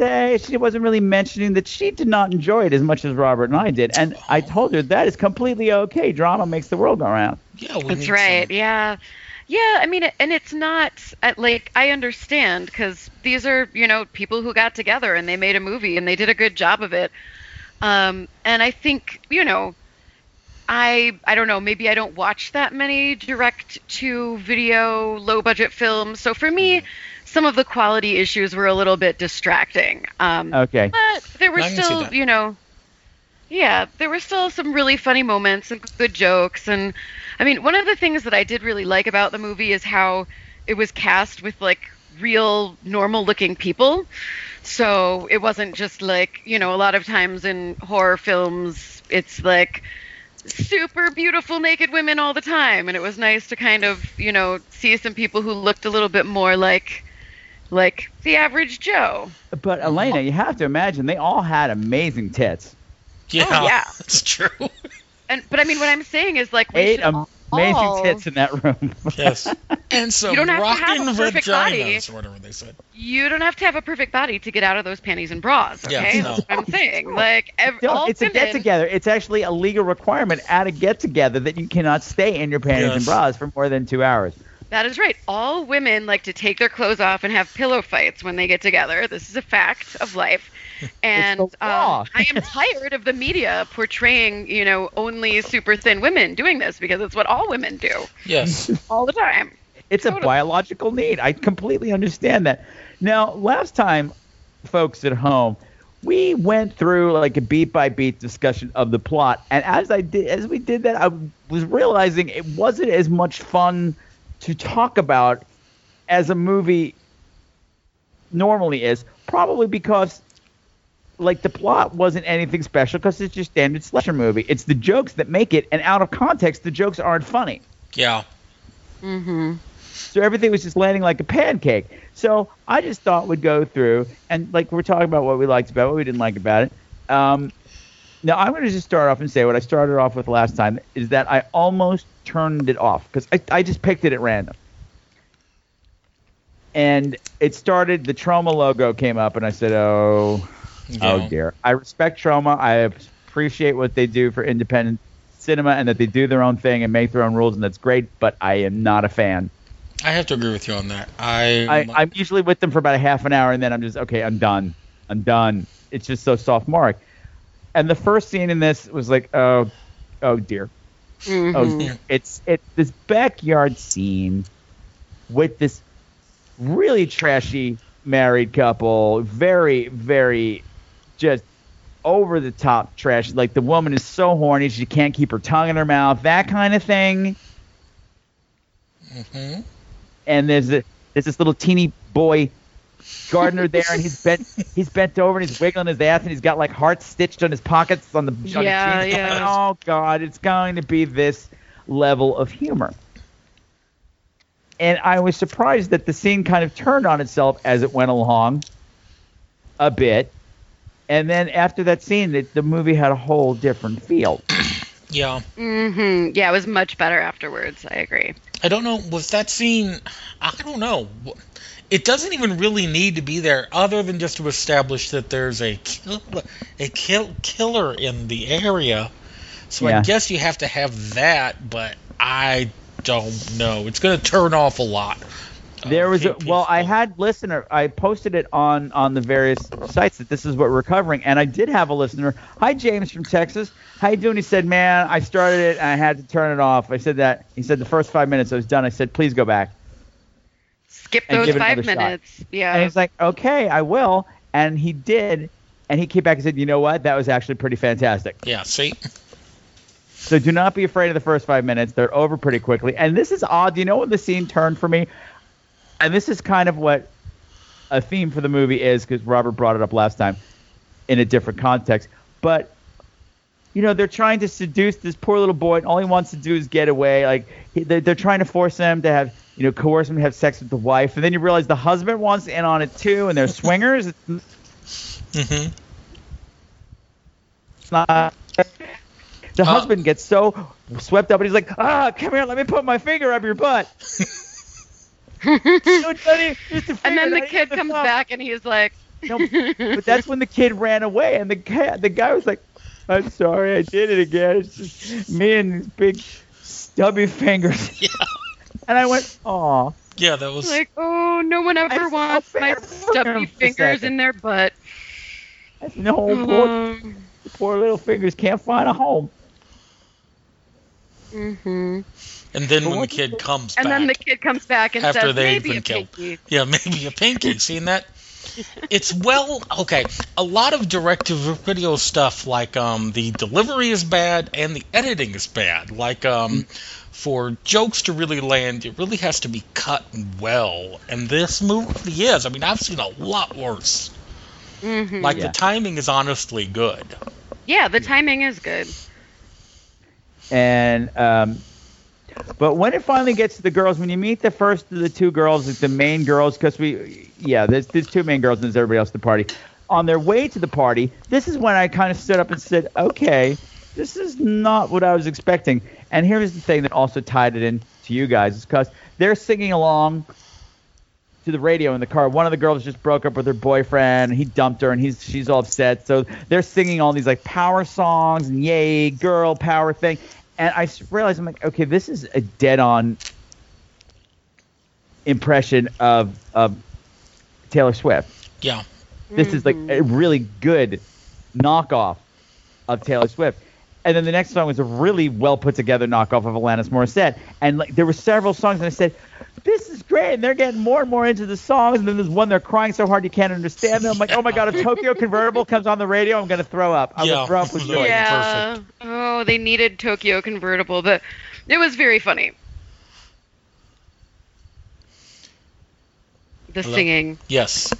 Speaker 2: say, she wasn't really mentioning that she did not enjoy it as much as Robert and I did. And I told her that is completely okay. Drama makes the world go round.
Speaker 9: Yeah,
Speaker 10: That's right.
Speaker 9: some-
Speaker 10: Yeah. Yeah, I mean, and it's not uh, like I understand because these are, you know, people who got together and they made a movie and they did a good job of it. Um, and I think, you know, I I don't know, maybe I don't watch that many direct to video low budget films. So for me, some of the quality issues were a little bit distracting. Um,
Speaker 2: Okay.
Speaker 10: but there were
Speaker 9: I can see
Speaker 10: still, you know, yeah, there were still some really funny moments and good jokes. And I mean, one of the things that I did really like about the movie is how it was cast with like real normal looking people. So it wasn't just like, you know, a lot of times in horror films, it's like super beautiful naked women all the time. And it was nice to kind of, you know, see some people who looked a little bit more like like the average Joe.
Speaker 2: But Alena, you have to imagine they all had amazing tits.
Speaker 9: Yeah,
Speaker 10: Oh, yeah.
Speaker 9: that's true.
Speaker 10: And but I mean, what I'm saying is like we
Speaker 2: Eight
Speaker 10: should
Speaker 2: amazing
Speaker 10: all-
Speaker 2: tits in that room.
Speaker 9: yes. *laughs* And so
Speaker 10: You don't have to have a perfect
Speaker 9: vaginas, or whatever they said.
Speaker 10: You don't have to have a perfect body to get out of those panties and bras.
Speaker 9: Yeah,
Speaker 10: Okay,
Speaker 9: no.
Speaker 10: that's what I'm saying. Like ev-
Speaker 2: Don't-
Speaker 10: all
Speaker 2: it's a get together. It's actually a legal requirement at a get together that you cannot stay in your panties
Speaker 9: Yes.
Speaker 2: and bras for more than two hours.
Speaker 10: That is right. All women like to take their clothes off and have pillow fights when they get together. This is a fact of life. *laughs* And
Speaker 2: the
Speaker 10: um, I am *laughs* tired of the media portraying, you know, only super thin women doing this because it's what all women do
Speaker 9: Yes. *laughs*
Speaker 10: all the time.
Speaker 2: It's a biological need. I completely understand that. Now, last time, folks at home, we went through like a beat by beat discussion of the plot, and as I did, as we did that, I was realizing it wasn't as much fun to talk about as a movie normally is. Probably because like the plot wasn't anything special because it's just standard slasher movie. It's the jokes that make it, and out of context, the jokes aren't funny.
Speaker 9: Yeah.
Speaker 10: Mm-hmm.
Speaker 2: So everything was just landing like a pancake. So I just thought we'd go through and like we're talking about what we liked about what we didn't like about it. Um, now I'm going to just start off and say what I started off with last time is that I almost turned it off because I, I just picked it at random. And it started, the Troma logo came up, and I said, oh, oh dear. I respect Troma. I appreciate what they do for independent cinema and that they do their own thing and make their own rules, and that's great. But I am not a fan.
Speaker 9: I have to agree with you on that. I,
Speaker 2: I I'm usually with them for about a half an hour, and then I'm just okay. I'm done. I'm done. It's just so sophomoric. And the first scene in this was like, oh, oh dear. Oh, dear. it's it's this backyard scene with this really trashy married couple, very very just over the top trash. Like the woman is so horny she can't keep her tongue in her mouth, that kind of thing.
Speaker 9: Mhm.
Speaker 2: And there's a there's this little teeny boy gardener there, and he's bent *laughs* he's bent over and he's wiggling his ass, and he's got like hearts stitched on his pockets on the on his
Speaker 10: Yeah,
Speaker 2: jeans.
Speaker 10: yeah.
Speaker 2: Oh God, it's going to be this level of humor. And I was surprised that the scene kind of turned on itself as it went along a bit. And then after that scene, the, the movie had a whole different feel. *coughs*
Speaker 9: yeah.
Speaker 10: hmm Yeah, it was much better afterwards. I agree.
Speaker 9: I don't know. Was that scene? I don't know. It doesn't even really need to be there, other than just to establish that there's a kill, a kill, killer in the area. So I guess you have to have that, but I don't know. It's going to turn off a lot.
Speaker 2: There was a, well, I had listener. I posted it on on the various sites that this is what we're covering, and I did have a listener. Hi, James from Texas. How you doing? He said, "Man, I started it and I had to turn it off." I said that. He said the first five minutes I was done. I said, "Please go back."
Speaker 10: Skip those five
Speaker 2: another shot.
Speaker 10: minutes. Yeah.
Speaker 2: And he's like, "Okay, I will." And he did, and he came back and said, "You know what? That was actually pretty fantastic."
Speaker 9: Yeah, see?
Speaker 2: So do not be afraid of the first five minutes. They're over pretty quickly. And this is odd. Do you know what the scene turned for me? And this is kind of what a theme for the movie is because Robert brought it up last time in a different context. But you know, they're trying to seduce this poor little boy, and all he wants to do is get away. Like he, they're, they're trying to force him to have, you know, coerce him to have sex with the wife, and then you realize the husband wants in on it too, and they're swingers. It's, *laughs*
Speaker 9: hmm
Speaker 2: it's not. The husband gets so swept up, and he's like, "Ah, come here, let me put my finger up your butt." *laughs*
Speaker 10: and
Speaker 2: and
Speaker 10: then the kid comes back and he's like,
Speaker 2: No, but that's when the kid ran away, and the guy, the guy was like, "I'm sorry, I did it again. It's just me and these big stubby fingers." *laughs*
Speaker 9: Yeah.
Speaker 2: And I went, "Aw."
Speaker 9: Yeah, that was.
Speaker 10: like, oh, no one ever wants my stubby fingers in their butt.
Speaker 2: No, poor,
Speaker 10: Um,
Speaker 2: poor little fingers can't find a home.
Speaker 10: hmm
Speaker 9: And then when the kid comes back
Speaker 10: And
Speaker 9: back
Speaker 10: then the kid comes back and
Speaker 9: after
Speaker 10: says,
Speaker 9: they've
Speaker 10: maybe
Speaker 9: been
Speaker 10: a
Speaker 9: killed.
Speaker 10: pinky. *laughs*
Speaker 9: Yeah, maybe a pinky. *laughs* Seeing that? It's well okay. A lot of direct-to-video stuff, like um, the delivery is bad and the editing is bad. Like um, for jokes to really land, it really has to be cut well. And this movie is. I mean, I've seen a lot worse.
Speaker 10: Mhm.
Speaker 9: Like
Speaker 2: Yeah.
Speaker 9: the timing is honestly good.
Speaker 10: Yeah, the timing is good.
Speaker 2: And um, but when it finally gets to the girls, when you meet the first of the two girls, like the main girls, because we, yeah, there's there's two main girls and there's everybody else at the party. On their way to the party, this is when I kind of stood up and said, okay, this is not what I was expecting. And here's the thing that also tied it in to you guys, is because they're singing along to the radio in the car. One of the girls just broke up with her boyfriend. He dumped her, and he's she's all upset. So they're singing all these like power songs and yay girl power thing. And I realized I'm like, okay, this is a dead-on impression of of Taylor Swift.
Speaker 9: Yeah.
Speaker 2: This is like a really good knockoff of Taylor Swift. And then the next song was a really well put together knockoff of Alanis Morissette. And like there were several songs, and I said, "This is great." And they're getting more and more into the songs. And then there's one they're crying so hard you can't understand them. I'm like, "Oh my god!" A *laughs* Tokyo Convertible comes on the radio, I'm gonna throw up. I'm
Speaker 9: Yeah.
Speaker 2: gonna throw up with *laughs* joy.
Speaker 10: Yeah. Oh, they needed Tokyo Convertible, but it was very funny. The
Speaker 9: Hello?
Speaker 10: singing.
Speaker 9: Yes.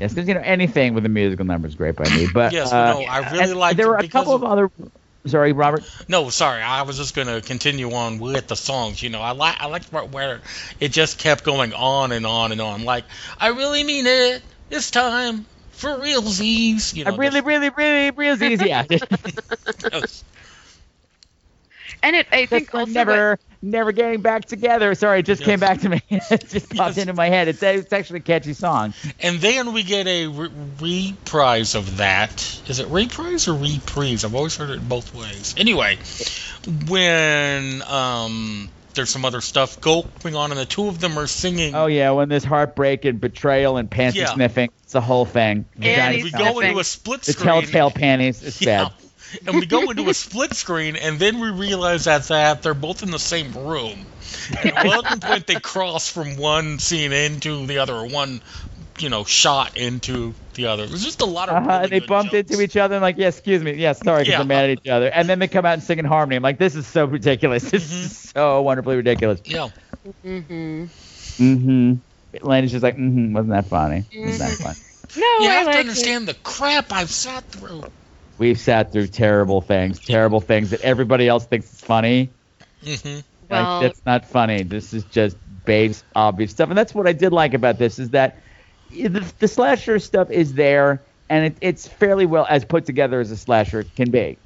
Speaker 2: Yes, because you know anything with a musical number is great by me. But
Speaker 9: Yes,
Speaker 2: uh,
Speaker 9: no, I really like.
Speaker 2: There were a couple of other. Sorry, Robert.
Speaker 9: No, sorry. I was just gonna continue on with the songs. You know, I like I like the part where it just kept going on and on and on. Like, I really mean it. It's time for realsies. You know,
Speaker 2: I really, really, really, really easy. Yeah. *laughs*
Speaker 9: just-
Speaker 10: And it, I think
Speaker 2: Just
Speaker 10: also
Speaker 2: never, never getting back together. Sorry, it just came back to me. *laughs* it just popped into my head. It's it's actually a catchy song.
Speaker 9: And then we get a re- reprise of that. Is it reprise or reprise? I've always heard it both ways. Anyway, when um, there's some other stuff going on, and the two of them are singing.
Speaker 2: Oh yeah, when there's heartbreak and betrayal and panty
Speaker 9: Yeah.
Speaker 2: sniffing, it's the whole thing.
Speaker 10: And
Speaker 9: we
Speaker 10: Johnny
Speaker 9: go
Speaker 10: sniffing.
Speaker 9: into a split screen.
Speaker 2: the telltale panties. It's *laughs*
Speaker 9: Yeah.
Speaker 2: bad.
Speaker 9: And we go into a split screen, and then we realize that that they're both in the same room. And at one point, they cross from one scene into the other, or one, you know, shot into the other. There's just a lot of.
Speaker 2: Uh-huh,
Speaker 9: really
Speaker 2: and they
Speaker 9: good
Speaker 2: bumped
Speaker 9: jokes.
Speaker 2: into each other and like, yeah, excuse me, yeah, sorry, because
Speaker 9: Yeah.
Speaker 2: they're mad at each other. And then they come out and sing in harmony. I'm like, this is so ridiculous. This
Speaker 9: Mm-hmm.
Speaker 2: is so wonderfully ridiculous.
Speaker 9: Yeah.
Speaker 10: Mm-hmm.
Speaker 2: Mm-hmm. Landon's just like, mm-hmm, wasn't that funny? Wasn't that fun?
Speaker 10: No,
Speaker 9: You
Speaker 10: I
Speaker 9: have to
Speaker 10: like
Speaker 9: understand the crap I've sat through.
Speaker 2: We've sat through terrible things, terrible things that everybody else thinks is funny.
Speaker 9: hmm
Speaker 10: Well-
Speaker 2: like, that's not funny. This is just base, obvious stuff. And that's what I did like about this is that the, the slasher stuff is there, and it, it's fairly well as put together as a slasher can be.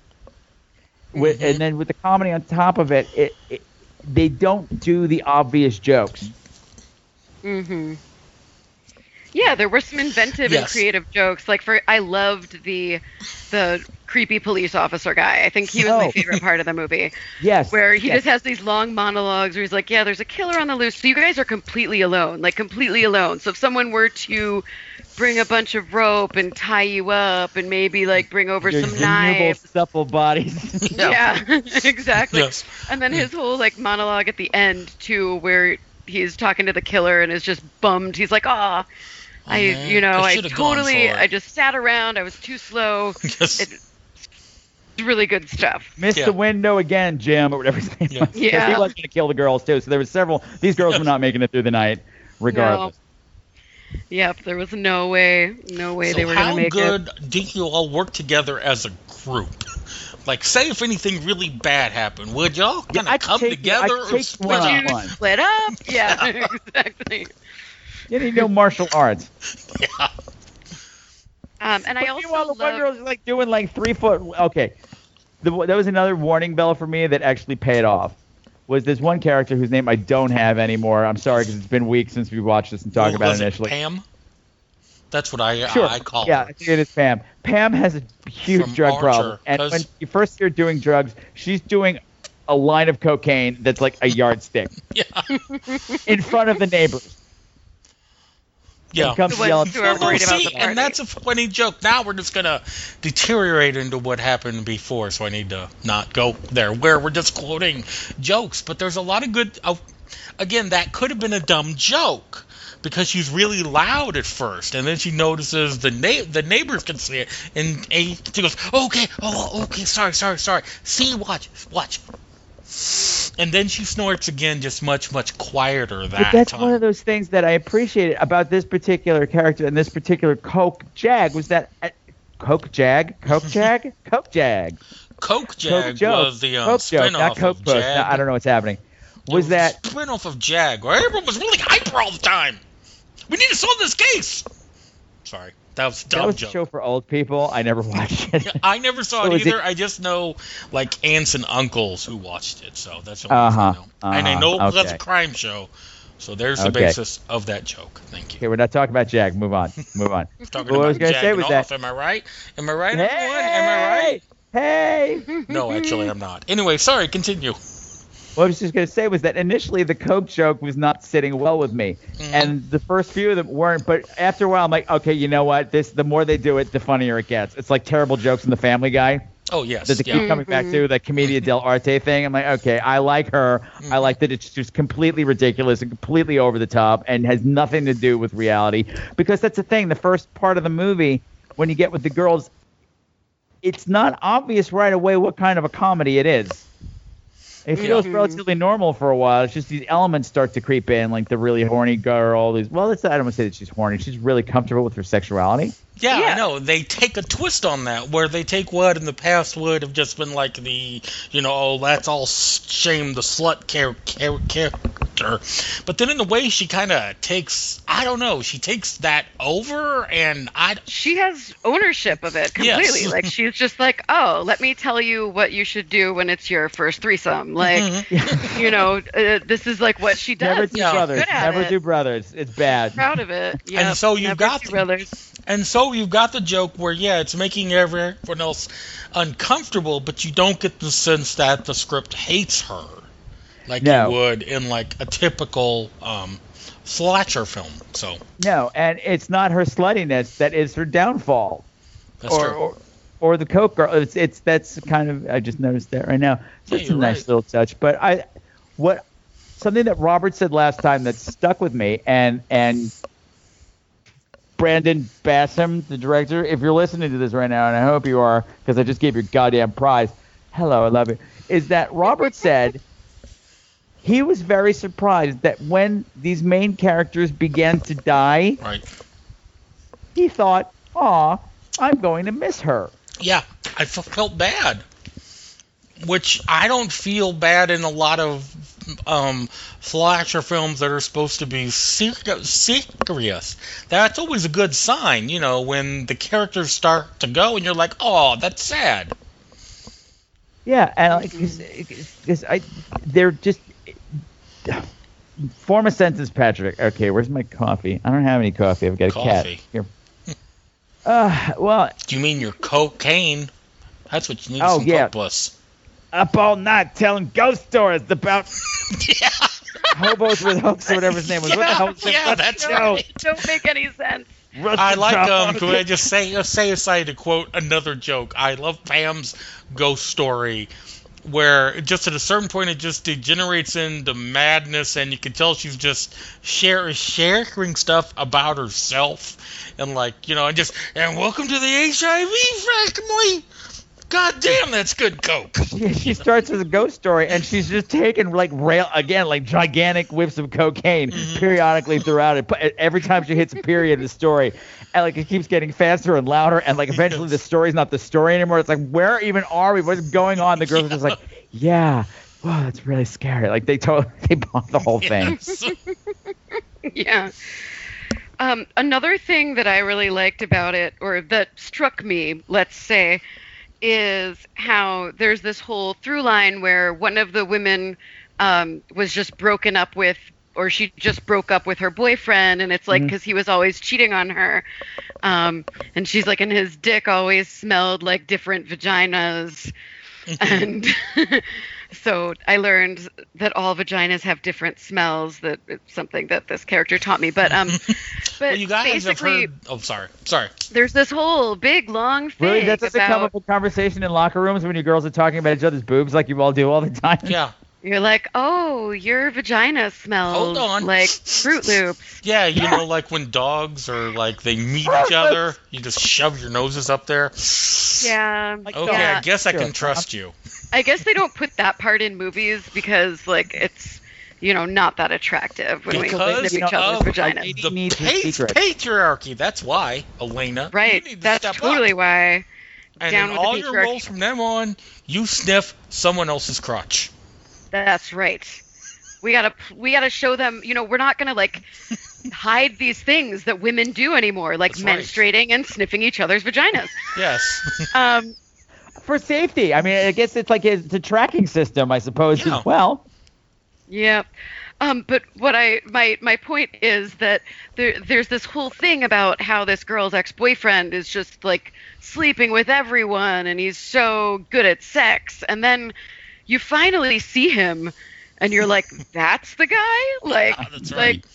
Speaker 2: With,
Speaker 9: Mm-hmm.
Speaker 2: and then with the comedy on top of it, it, it they don't do the obvious jokes.
Speaker 10: hmm Yeah, there were some inventive and creative jokes. Like for, I loved the the creepy police officer guy. I think he was
Speaker 2: Oh.
Speaker 10: my favorite part of the movie. *laughs*
Speaker 2: Yes.
Speaker 10: Where he
Speaker 2: yes.
Speaker 10: just has these long monologues where he's like, "Yeah, there's a killer on the loose. So you guys are completely alone, like completely alone. So if someone were to bring a bunch of rope and tie you up and maybe like bring over
Speaker 2: Your
Speaker 10: some
Speaker 2: innumerable,
Speaker 10: knives,
Speaker 2: supple bodies. *laughs*
Speaker 10: yeah, *laughs* exactly.
Speaker 9: Yes.
Speaker 10: And then his whole like monologue at the end too, where he's talking to the killer and is just bummed. He's like, "Ah, I,
Speaker 9: man,
Speaker 10: you know,
Speaker 9: I
Speaker 10: I totally. I just sat around. I was too slow. *laughs*
Speaker 9: Yes.
Speaker 10: It- It's really good stuff."
Speaker 2: Missed
Speaker 9: Yeah.
Speaker 2: the window again, Jim, or whatever his name
Speaker 9: Yeah.
Speaker 2: was. 'Cause
Speaker 10: Yeah.
Speaker 2: He was going to kill the girls, too. So there were several. These girls were not making it through the night, regardless.
Speaker 10: Yep, there was no way, no way
Speaker 9: So
Speaker 10: they were gonna make it.
Speaker 9: How good
Speaker 10: it.
Speaker 9: do you all work together as a group? *laughs* Like, say if anything really bad happened, would y'all kind of
Speaker 2: I'd
Speaker 9: come
Speaker 2: take-
Speaker 9: together
Speaker 2: I'd
Speaker 9: or
Speaker 2: take
Speaker 9: split
Speaker 2: one
Speaker 9: up?
Speaker 2: on
Speaker 10: Would you
Speaker 2: one.
Speaker 10: split up? Yeah, *laughs* exactly.
Speaker 2: You need no martial arts. *laughs*
Speaker 9: Yeah.
Speaker 10: Um, and I
Speaker 2: But
Speaker 10: also
Speaker 2: meanwhile, the one
Speaker 10: love.
Speaker 2: girl's like doing like three foot. Okay, the, that was another warning bell for me that actually paid off. Was this one character whose name I don't have anymore? I'm sorry because it's been weeks since we watched this and talked
Speaker 9: Who
Speaker 2: about
Speaker 9: was
Speaker 2: it
Speaker 9: it,
Speaker 2: initially.
Speaker 9: Pam? That's what I
Speaker 2: Sure.
Speaker 9: I call
Speaker 2: yeah, I
Speaker 9: her.
Speaker 2: it is Pam. Pam has a huge
Speaker 9: From
Speaker 2: drug
Speaker 9: Archer,
Speaker 2: problem, and
Speaker 9: 'cause-
Speaker 2: when you first hear doing drugs, she's doing a line of cocaine that's like a yardstick *laughs*
Speaker 9: Yeah.
Speaker 2: in front of the neighbors.
Speaker 9: Yeah.
Speaker 2: And comes
Speaker 10: The ones
Speaker 2: yelling,
Speaker 10: who are
Speaker 9: Well,
Speaker 10: worried about
Speaker 9: see,
Speaker 10: the party.
Speaker 9: and that's a funny joke. Now we're just gonna deteriorate into what happened before, so I need to not go there. Where we're just quoting jokes, but there's a lot of good. Uh, again, that could have been a dumb joke because she's really loud at first, and then she notices the na- the neighbors can see it, and, and she goes, "Okay, oh, okay, sorry, sorry, sorry. See, watch, watch." And then she snorts again, just much, much quieter that
Speaker 2: But that's
Speaker 9: time.
Speaker 2: one of those things that I appreciated about this particular character and this particular Coke Jag was that uh, Coke Jag, Coke *laughs* Jag, Coke Jag,
Speaker 9: Coke Jag
Speaker 2: Coke joke,
Speaker 9: was the um,
Speaker 2: Coke joke, not Coke
Speaker 9: of. Jag.
Speaker 2: No, I don't know what's happening. Was
Speaker 9: It
Speaker 2: that
Speaker 9: spin-off of Jag, where everyone was really hyper all the time? We need to solve this case. Sorry, that was
Speaker 2: that was a show for old people? I never *laughs* watched it.
Speaker 9: I never saw
Speaker 2: So
Speaker 9: it
Speaker 2: is it-
Speaker 9: either. I just know like aunts and uncles who watched it, so that's the only
Speaker 2: Uh-huh,
Speaker 9: thing I know. And I
Speaker 2: uh-huh,
Speaker 9: know
Speaker 2: okay.
Speaker 9: a crime show, so there's the
Speaker 2: Okay.
Speaker 9: basis of that joke. Thank you.
Speaker 2: Okay, we're not talking about Jag. Move on. Move on. *laughs*
Speaker 9: Talking
Speaker 2: what I
Speaker 9: about
Speaker 2: was gonna say was
Speaker 9: off.
Speaker 2: that.
Speaker 9: Am I right? Am I right, everyone? Am I right?
Speaker 2: Hey. Hey.
Speaker 9: No, actually, I'm not. Anyway, sorry. Continue.
Speaker 2: What I was just going to say was that initially the Coke joke was not sitting well with me,
Speaker 9: Mm-hmm.
Speaker 2: and the first few of them weren't. But after a while, I'm like, okay, you know what? This the more they do it, the funnier it gets. It's like terrible jokes in The Family Guy
Speaker 9: Oh yes.
Speaker 2: that they
Speaker 9: yeah.
Speaker 2: keep coming back to, that Commedia dell'arte thing. I'm like, okay, I like her.
Speaker 9: Mm-hmm.
Speaker 2: I like that it's just completely ridiculous and completely over the top and has nothing to do with reality. Because that's the thing. The first part of the movie, when you get with the girls, it's not obvious right away what kind of a comedy it is. It feels relatively normal for a while. It's just these elements start to creep in, like the really horny girl. These well, it's, I don't want to say that she's horny. She's really comfortable with her sexuality.
Speaker 9: Yeah,
Speaker 10: Yeah.
Speaker 9: I know. They take a twist on that, where they take what in the past would have just been like the, you know, oh, that's all shame the slut char- char- character. character. But then in a way, she kind of takes, I don't know, she takes that over, and I.
Speaker 10: She has ownership of it completely.
Speaker 9: Yes. *laughs*
Speaker 10: like she's just like, oh, let me tell you what you should do when it's your first threesome. Like, *laughs* you know, uh, this is like what she does.
Speaker 2: Never do
Speaker 10: She's
Speaker 2: brothers. Never
Speaker 10: it.
Speaker 2: do brothers. It's bad.
Speaker 10: Proud of it. Yeah.
Speaker 9: and so you've
Speaker 10: never
Speaker 9: got
Speaker 10: do brothers.
Speaker 9: And so you've got the joke where yeah, it's making everyone else uncomfortable, but you don't get the sense that the script hates her like
Speaker 2: No.
Speaker 9: you would in like a typical um, slasher film. So
Speaker 2: No, and it's not her sluttiness that is her downfall.
Speaker 9: that's
Speaker 2: or,
Speaker 9: true.
Speaker 2: or or the coke girl. It's it's that's kind of I just noticed that right now. So
Speaker 9: Yeah,
Speaker 2: it's a nice
Speaker 9: right.
Speaker 2: little touch. But I what something that Robert said last time that stuck with me and and Brandon Bassam, the director, if you're listening to this right now, and I hope you are, because I just gave your goddamn prize. Hello, I love you. Is that Robert said *laughs* he was very surprised that when these main characters began to die,
Speaker 9: right.
Speaker 2: he thought, "Aw, I'm going to miss her."
Speaker 9: Yeah, I felt bad, which I don't feel bad in a lot of um, slasher films that are supposed to be ser- serious. That's always a good sign, you know, when the characters start to go and you're like, oh, that's sad.
Speaker 2: Yeah, and like, because I, they're just form a sentence, Patrick. Okay, where's my coffee? I don't have any coffee. I've got a
Speaker 9: Coffee.
Speaker 2: cat here. *laughs* Uh, well,
Speaker 9: Do you mean your cocaine? That's what you need.
Speaker 2: Oh,
Speaker 9: some
Speaker 2: yeah.
Speaker 9: Coke.
Speaker 2: Up all night telling ghost stories about *laughs*
Speaker 9: yeah.
Speaker 2: hobos with hooks or whatever his name was. What the hell was
Speaker 9: Yeah,
Speaker 2: that?
Speaker 9: that's
Speaker 2: No,
Speaker 9: right. *laughs*
Speaker 10: Don't make any sense.
Speaker 2: Rusty
Speaker 9: I like
Speaker 2: Top.
Speaker 9: um. Could I just say uh, say aside to quote another joke? I love Pam's ghost story, where just at a certain point it just degenerates into madness, and you can tell she's just share, sharing stuff about herself, and like you know, and just and welcome to the HIV family. God damn, that's good coke. *laughs*
Speaker 2: She, she starts with a ghost story, and she's just taking like rail again, like gigantic whiffs of cocaine
Speaker 9: Mm-hmm.
Speaker 2: periodically throughout it. But every time she hits a period in the story, and like it keeps getting faster and louder, and like eventually the story's not the story anymore. It's like where even are we? What's going on? The girls are just like, *laughs* yeah, wow, that's really scary. Like they totally *laughs* they bought the whole thing.
Speaker 10: Yeah. Um, another thing that I really liked about it, or that struck me, let's say, is how there's this whole through line where one of the women um, was just broken up with, or she just broke up with her boyfriend, and it's like because he was always cheating on her. Um, and she's like, and his dick always smelled like different vaginas. *laughs* and *laughs* so I learned that all vaginas have different smells. That it's something that this character taught me. But um, *laughs* but
Speaker 9: well, you guys have
Speaker 10: basically,
Speaker 9: heard. Oh, sorry, sorry.
Speaker 10: there's this whole big long thing
Speaker 2: Really, that doesn't
Speaker 10: about
Speaker 2: come up in conversation in locker rooms when you girls are talking about each other's boobs like you all do all the time.
Speaker 9: Yeah.
Speaker 10: You're like, oh, your vagina smells
Speaker 9: Hold on.
Speaker 10: like Fruit *laughs* Loops.
Speaker 9: Yeah, you know, *laughs* like when dogs are like they meet each other, you just shove your noses up there.
Speaker 10: Yeah.
Speaker 9: Okay,
Speaker 10: yeah.
Speaker 9: I guess I can trust you.
Speaker 10: I guess they don't put that part in movies because like it's you know not that attractive when we
Speaker 9: Because
Speaker 10: sniff each other's vaginas.
Speaker 9: the
Speaker 2: needs the
Speaker 9: pa- patriarchy. That's why, Alena. you
Speaker 10: Right.
Speaker 9: need to
Speaker 10: That's
Speaker 9: step
Speaker 10: totally
Speaker 9: up.
Speaker 10: why.
Speaker 9: And
Speaker 10: down
Speaker 9: in
Speaker 10: with the
Speaker 9: all your
Speaker 10: patriarchy.
Speaker 9: roles from then on, you sniff someone else's crotch.
Speaker 10: That's right. We gotta we gotta show them. You know, we're not gonna like *laughs* hide these things that women do anymore, like
Speaker 9: That's right.
Speaker 10: menstruating and sniffing each other's vaginas. *laughs*
Speaker 9: Yes. *laughs*
Speaker 10: Um,
Speaker 2: For safety. I mean, I guess it's like a, it's a tracking system, I suppose,
Speaker 9: Yeah.
Speaker 2: as well.
Speaker 10: Yeah. Um, but what I my my point is that there there's this whole thing about how this girl's ex-boyfriend is just like sleeping with everyone and he's so good at sex and then you finally see him and you're like *laughs* that's the guy like
Speaker 9: Ah, that's
Speaker 10: like
Speaker 9: right.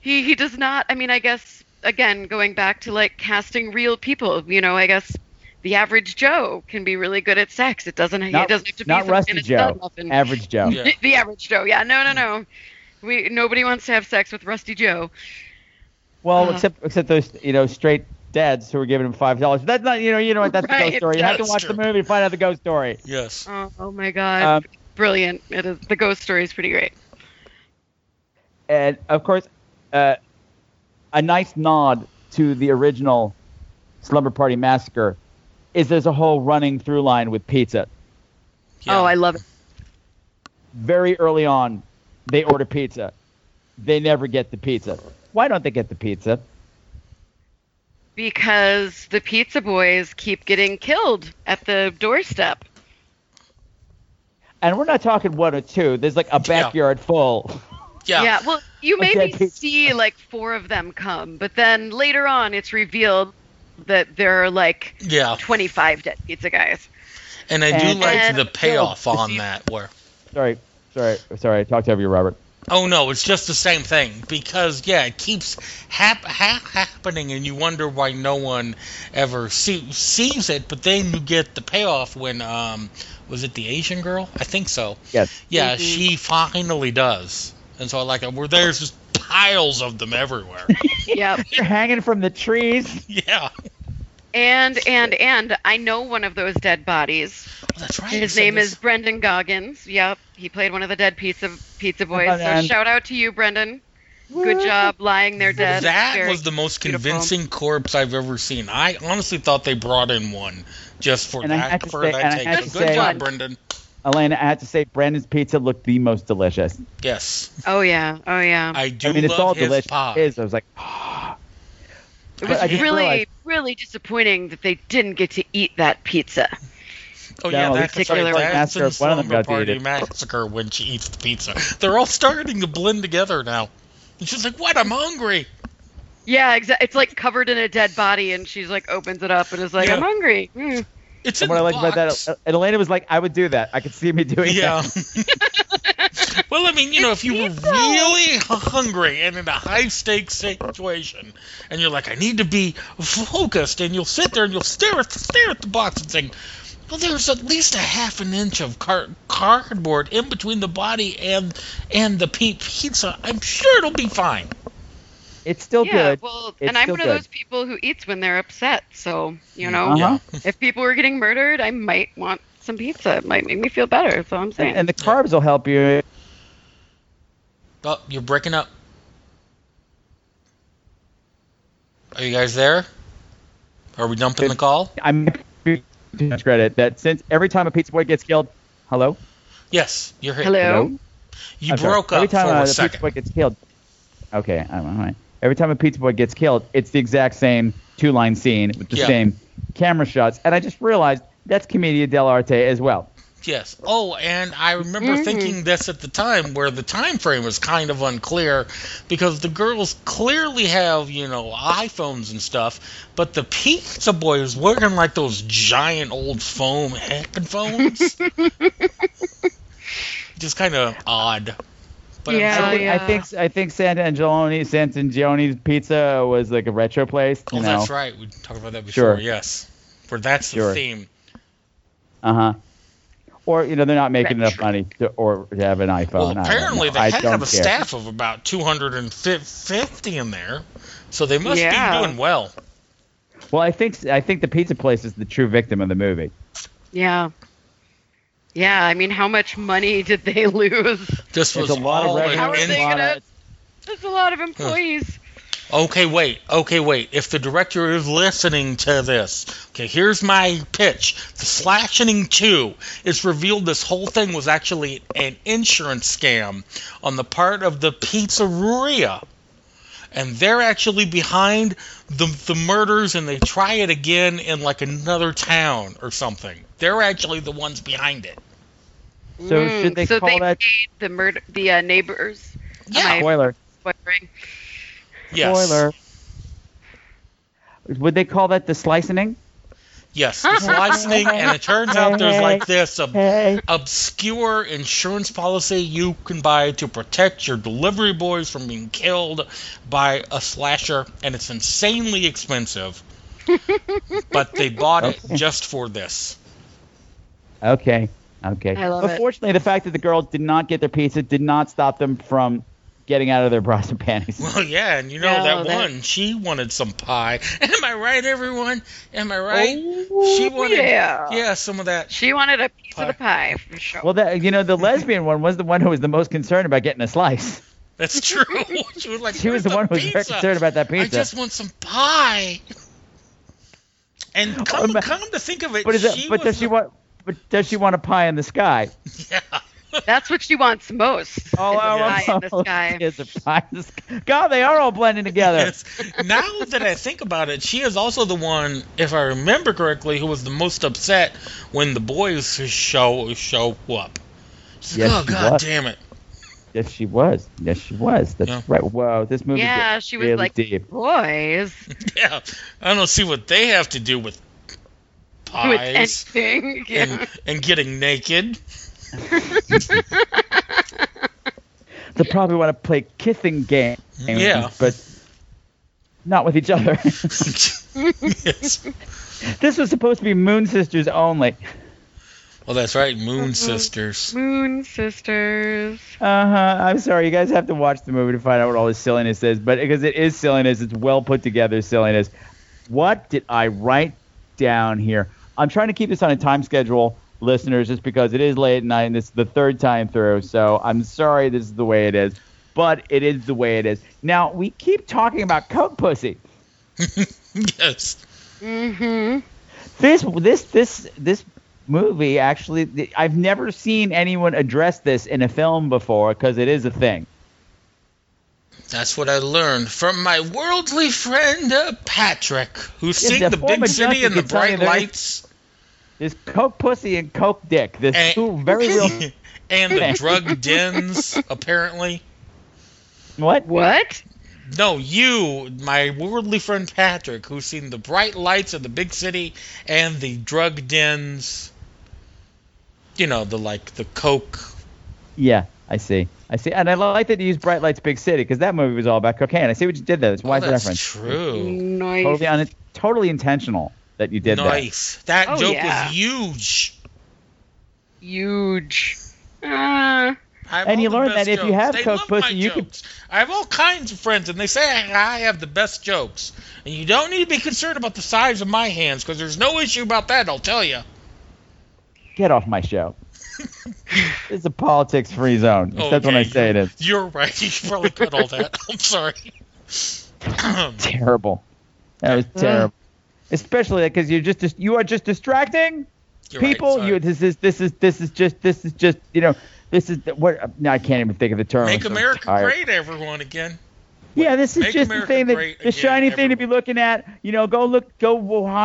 Speaker 10: he he does not I mean I guess again going back to like casting real people you know I guess the average Joe can be really good at sex it doesn't
Speaker 2: Not,
Speaker 10: it doesn't have to be
Speaker 2: not
Speaker 10: some
Speaker 2: Rusty Joe,
Speaker 10: stud
Speaker 2: average Joe.
Speaker 9: Yeah. *laughs*
Speaker 10: The average Joe, yeah. No, no, no. We nobody wants to have sex with Rusty Joe.
Speaker 2: Well,
Speaker 10: Uh,
Speaker 2: except except those you know straight dads who were giving him five dollars. That's not you know you know what that's the ghost story. You have to
Speaker 9: that's
Speaker 2: watch the movie to find out the ghost story.
Speaker 9: Yes.
Speaker 10: Oh, oh my God,
Speaker 2: Um,
Speaker 10: brilliant! It is. The ghost story is pretty great.
Speaker 2: and of course, uh, a nice nod to the original Slumber Party Massacre is there's a whole running through line with pizza.
Speaker 9: Yeah.
Speaker 10: Oh, I love it.
Speaker 2: Very early on, they order pizza. They never get the pizza. Why don't they get the pizza?
Speaker 10: Because the pizza boys keep getting killed at the doorstep.
Speaker 2: And we're not talking one or two. There's like a backyard full.
Speaker 10: Yeah. Yeah. well, you *laughs*
Speaker 2: Of
Speaker 10: maybe
Speaker 2: dead
Speaker 10: see like four of them come, but then later on it's revealed that there are like
Speaker 9: Yeah.
Speaker 10: 25 dead pizza guys.
Speaker 9: And I do
Speaker 2: And-
Speaker 9: like
Speaker 10: and-
Speaker 9: the payoff on that where
Speaker 2: Sorry, sorry, sorry. I talked over you, Robert.
Speaker 9: Oh no, it's just the same thing because yeah, it keeps hap- ha- happening, and you wonder why no one ever see- sees it. But then you get the payoff when um, was it the Asian girl? I think so.
Speaker 2: Yes.
Speaker 9: Yeah, she finally does, and so I like it. Where there's just piles of them everywhere. *laughs*
Speaker 10: Yep.
Speaker 2: They're hanging from the trees. *laughs*
Speaker 9: yeah,
Speaker 10: And and and I know one of those dead bodies.
Speaker 9: Oh, that's right.
Speaker 10: His name
Speaker 9: this-
Speaker 10: is Brendan Goggins. Yep, he played one of the dead pizza pizza boys.
Speaker 2: Oh,
Speaker 10: So
Speaker 2: man.
Speaker 10: shout out to you, Brendan. Good job lying there dead.
Speaker 9: That
Speaker 10: Very
Speaker 9: was the most
Speaker 10: beautiful.
Speaker 9: convincing corpse I've ever seen. I honestly thought they brought in one just for
Speaker 2: And I
Speaker 9: that
Speaker 2: had to
Speaker 9: for
Speaker 2: say-
Speaker 9: that take. So Good
Speaker 2: say-
Speaker 9: job, Brendan.
Speaker 2: Alena, I have to say, Brandon's pizza looked the most delicious.
Speaker 9: Yes,
Speaker 10: Oh yeah, oh yeah.
Speaker 9: I do
Speaker 2: I mean, it's
Speaker 9: love
Speaker 2: all
Speaker 9: his
Speaker 2: delicious.
Speaker 9: pie.
Speaker 2: It is. I was like, *gasps*
Speaker 10: It was really,
Speaker 2: realized-
Speaker 10: really disappointing that they didn't get to eat that pizza.
Speaker 9: Oh yeah,
Speaker 2: No,
Speaker 9: that's
Speaker 10: particular
Speaker 9: right. That's
Speaker 2: master,
Speaker 9: in
Speaker 2: one of them
Speaker 9: Slumber
Speaker 2: got to eat
Speaker 9: Party. Massacre when she eats the pizza. They're all starting to blend together now. And she's like, "What? I'm hungry."
Speaker 10: Yeah, exactly. It's like covered in a dead body, and she's like opens it up and is like,
Speaker 9: Yeah.
Speaker 10: "I'm hungry." Mm.
Speaker 9: It's
Speaker 2: and
Speaker 9: in
Speaker 2: what I
Speaker 9: the
Speaker 2: liked about that, and Alena was like, I would do that. I could see me doing
Speaker 9: Yeah.
Speaker 2: that. *laughs* *laughs* *laughs*
Speaker 9: well, I mean, you know, if you were really hungry and in a high stakes situation, and you're like, I need to be focused, and you'll sit there and you'll stare at stare at the box and think, well, there's at least a half an inch of car- cardboard in between the body and and the pe- pizza. I'm sure it'll be fine.
Speaker 2: It's still
Speaker 10: yeah,
Speaker 2: good.
Speaker 10: well,
Speaker 2: It's
Speaker 10: and I'm
Speaker 2: still
Speaker 10: one of those people who eats when they're upset. So you know,
Speaker 2: Uh-huh.
Speaker 10: if people were getting murdered, I might want some pizza. It might make me feel better. That's all I'm saying.
Speaker 2: And, and the carbs will help you.
Speaker 9: Oh, you're breaking up. Are you guys there? Are we dumping the call?
Speaker 2: I'm too much credit that since every time a pizza boy gets killed, hello,
Speaker 9: Yes, you're here.
Speaker 10: Hello.
Speaker 9: You
Speaker 2: I'm sorry.
Speaker 9: broke
Speaker 2: every
Speaker 9: up
Speaker 2: time
Speaker 9: for
Speaker 2: uh,
Speaker 9: a
Speaker 2: the
Speaker 9: second.
Speaker 2: pizza boy gets killed. Okay, I'm all right. Every time a pizza boy gets killed, it's the exact same two line scene with the
Speaker 9: Yeah.
Speaker 2: same camera shots, and I just realized that's Commedia dell'arte as well.
Speaker 9: Yes. Oh, and I remember
Speaker 10: Mhm.
Speaker 9: thinking this at the time, where the time frame was kind of unclear, because the girls clearly have, you know, iPhones and stuff, but the pizza boy is wearing like those giant old foam headphones. *laughs* Just kind of odd. But I'm
Speaker 10: Yeah,
Speaker 2: I
Speaker 9: sure-
Speaker 2: think, I think I think Sant'Angeloni Sant'Angeloni's Pizza was like a retro place. You
Speaker 9: Oh,
Speaker 2: know?
Speaker 9: that's right. We talked about that before.
Speaker 2: Sure.
Speaker 9: Yes. Where that's the
Speaker 2: Sure.
Speaker 9: theme.
Speaker 2: Uh huh. Or you know they're not making enough money to or to have an iPhone.
Speaker 9: Well,
Speaker 2: I don't
Speaker 9: apparently
Speaker 2: know.
Speaker 9: they
Speaker 2: I
Speaker 9: had
Speaker 2: don't
Speaker 9: have a
Speaker 2: care.
Speaker 9: staff of about 250 in there, so they must
Speaker 10: Yeah.
Speaker 9: be doing well.
Speaker 2: Well, I think I think the pizza place is the true victim of the movie.
Speaker 10: yeah. Yeah, I mean, how much money *laughs* did they lose?
Speaker 9: This
Speaker 2: It's
Speaker 9: was
Speaker 2: a lot of
Speaker 9: all
Speaker 2: revenue.
Speaker 10: How are
Speaker 9: in-
Speaker 10: they
Speaker 2: a
Speaker 10: gonna-
Speaker 2: of-
Speaker 10: That's a lot of employees.
Speaker 9: Okay, wait. Okay, wait. If the director is listening to this, okay, here's my pitch. The Slashing 2 is revealed this whole thing was actually an insurance scam on the part of the pizzeria. And they're actually behind the, the murders and they try it again in like another town or something. They're actually the ones behind it.
Speaker 2: So
Speaker 10: Mm,
Speaker 2: should they
Speaker 10: so
Speaker 2: call
Speaker 10: they
Speaker 2: that
Speaker 10: paid the murder, the uh, neighbors.
Speaker 9: Yeah.
Speaker 2: Spoiler?
Speaker 10: spoiling?
Speaker 9: Yes.
Speaker 2: Spoiler. Would they call that the slicing?
Speaker 9: Yes, *laughs* the slicing, and it turns out there's like this um,
Speaker 2: ob-
Speaker 9: obscure insurance policy you can buy to protect your delivery boys from being killed by a slasher, and it's insanely expensive. *laughs* but they bought it just for this.
Speaker 2: Okay. Okay.
Speaker 10: I love
Speaker 2: but
Speaker 10: it.
Speaker 2: fortunately, the fact that the girls did not get their pizza did not stop them from getting out of their bras and panties.
Speaker 9: Well, yeah, and you know
Speaker 10: No,
Speaker 9: that,
Speaker 10: that-
Speaker 9: one, she wanted some pie. *laughs* Am I right, everyone? Am I right?
Speaker 10: Oh,
Speaker 9: she wanted,
Speaker 10: yeah.
Speaker 9: yeah, some of that.
Speaker 10: She wanted a piece
Speaker 9: Pie.
Speaker 10: of the pie for sure.
Speaker 2: Well, that you know, the lesbian one was the one who was the most concerned about getting a slice.
Speaker 9: That's true. *laughs* she was like,
Speaker 2: She was
Speaker 9: "Where's
Speaker 2: the one who was very concerned about that pizza.
Speaker 9: I just want some pie. And oh, come,
Speaker 2: Oh,
Speaker 9: come to think of it,
Speaker 2: But is
Speaker 9: she
Speaker 2: it? But
Speaker 9: was
Speaker 2: does she want? But does she want a pie in the sky? *laughs*
Speaker 9: Yeah.
Speaker 10: That's what she wants most. *laughs*
Speaker 2: All our
Speaker 10: pie in the sky.
Speaker 2: is a pie in the sky. God, they are all blending together.
Speaker 9: Yes. Now that I think about it, she is also the one, if I remember correctly, who was the most upset when the boys show show up. She's like,
Speaker 2: Yes,
Speaker 9: oh
Speaker 2: she
Speaker 9: god
Speaker 2: was.
Speaker 9: damn it!
Speaker 2: Yes, she was. Yes, she was. That's
Speaker 9: Yeah.
Speaker 2: right. Whoa, this movie.
Speaker 10: Yeah, she was
Speaker 2: really
Speaker 10: like,
Speaker 2: deep.
Speaker 10: boys, *laughs*
Speaker 9: Yeah, I don't see what they have to do with
Speaker 10: with
Speaker 9: pies
Speaker 10: anything. Yeah. *laughs*
Speaker 9: and and getting naked.
Speaker 2: They probably want to play kissing games,
Speaker 9: Yeah.
Speaker 2: but not with each other.
Speaker 9: yes.
Speaker 2: this was supposed to be Moon Sisters only.
Speaker 9: Well, that's right, Moon
Speaker 10: Uh-huh.
Speaker 9: Sisters.
Speaker 10: Moon Sisters.
Speaker 2: Uh huh. I'm sorry, you guys have to watch the movie to find out what all this silliness is, but because it is silliness, it's well put together silliness. What did I write down here? I'm trying to keep this on a time schedule, listeners, just because it is late at night and this is the third time through. So I'm sorry this is the way it is, but it is the way it is. Now we keep talking about Coke Pussy. *laughs*
Speaker 9: yes.
Speaker 10: Mm-hmm.
Speaker 2: This this this this movie actually I've never seen anyone address this in a film before because it is a thing.
Speaker 9: That's what I learned from my worldly friend uh, Patrick, who's
Speaker 2: Yes,
Speaker 9: seen
Speaker 2: the
Speaker 9: the big city and the
Speaker 2: can tell you
Speaker 9: bright
Speaker 2: there is-
Speaker 9: lights
Speaker 2: There's Coke Pussy and Coke Dick. There's
Speaker 9: And-
Speaker 2: two very real. *laughs*
Speaker 9: and the drug dens, apparently.
Speaker 2: what?
Speaker 10: What?
Speaker 9: No, you, my worldly friend Patrick, who's seen the bright lights of the big city and the drug dens. You know, the like the coke.
Speaker 2: Yeah, I see. I see. And I like that you use Bright Lights Big City because that movie was all about cocaine. I see what you did there. That's
Speaker 9: Oh,
Speaker 2: wise
Speaker 9: that's
Speaker 2: reference.
Speaker 9: true.
Speaker 10: Nice.
Speaker 2: Totally on totally intentional that you did that.
Speaker 9: Nice. That
Speaker 10: Oh,
Speaker 9: joke
Speaker 10: yeah.
Speaker 9: was huge.
Speaker 10: Huge. Uh,
Speaker 2: And you
Speaker 9: the
Speaker 2: learn
Speaker 9: best
Speaker 2: that if you have
Speaker 9: They
Speaker 2: Coke pussy,
Speaker 9: my
Speaker 2: you could-
Speaker 9: jokes. I have all kinds of friends, and they say I have the best jokes. And you don't need to be concerned about the size of my hands, because there's no issue about that. I'll tell you.
Speaker 2: Get off my show. *laughs* it's a politics-free zone. That's what I say it is.
Speaker 9: You're right. *laughs* You should probably cut all that. I'm sorry. *coughs* *coughs*
Speaker 2: Terrible. That was terrible. Especially because you're just dis- you are just distracting
Speaker 9: You're
Speaker 2: people.
Speaker 9: sorry.
Speaker 2: you this is this is this is just this is just you know this is the- what no, I can't even think of the term.
Speaker 9: Make
Speaker 2: so
Speaker 9: America
Speaker 2: tired.
Speaker 9: great, everyone again.
Speaker 2: Yeah, this is
Speaker 9: Make
Speaker 2: just
Speaker 9: America
Speaker 2: the thing that the
Speaker 9: again,
Speaker 2: shiny thing to be looking at. You know, go look, go,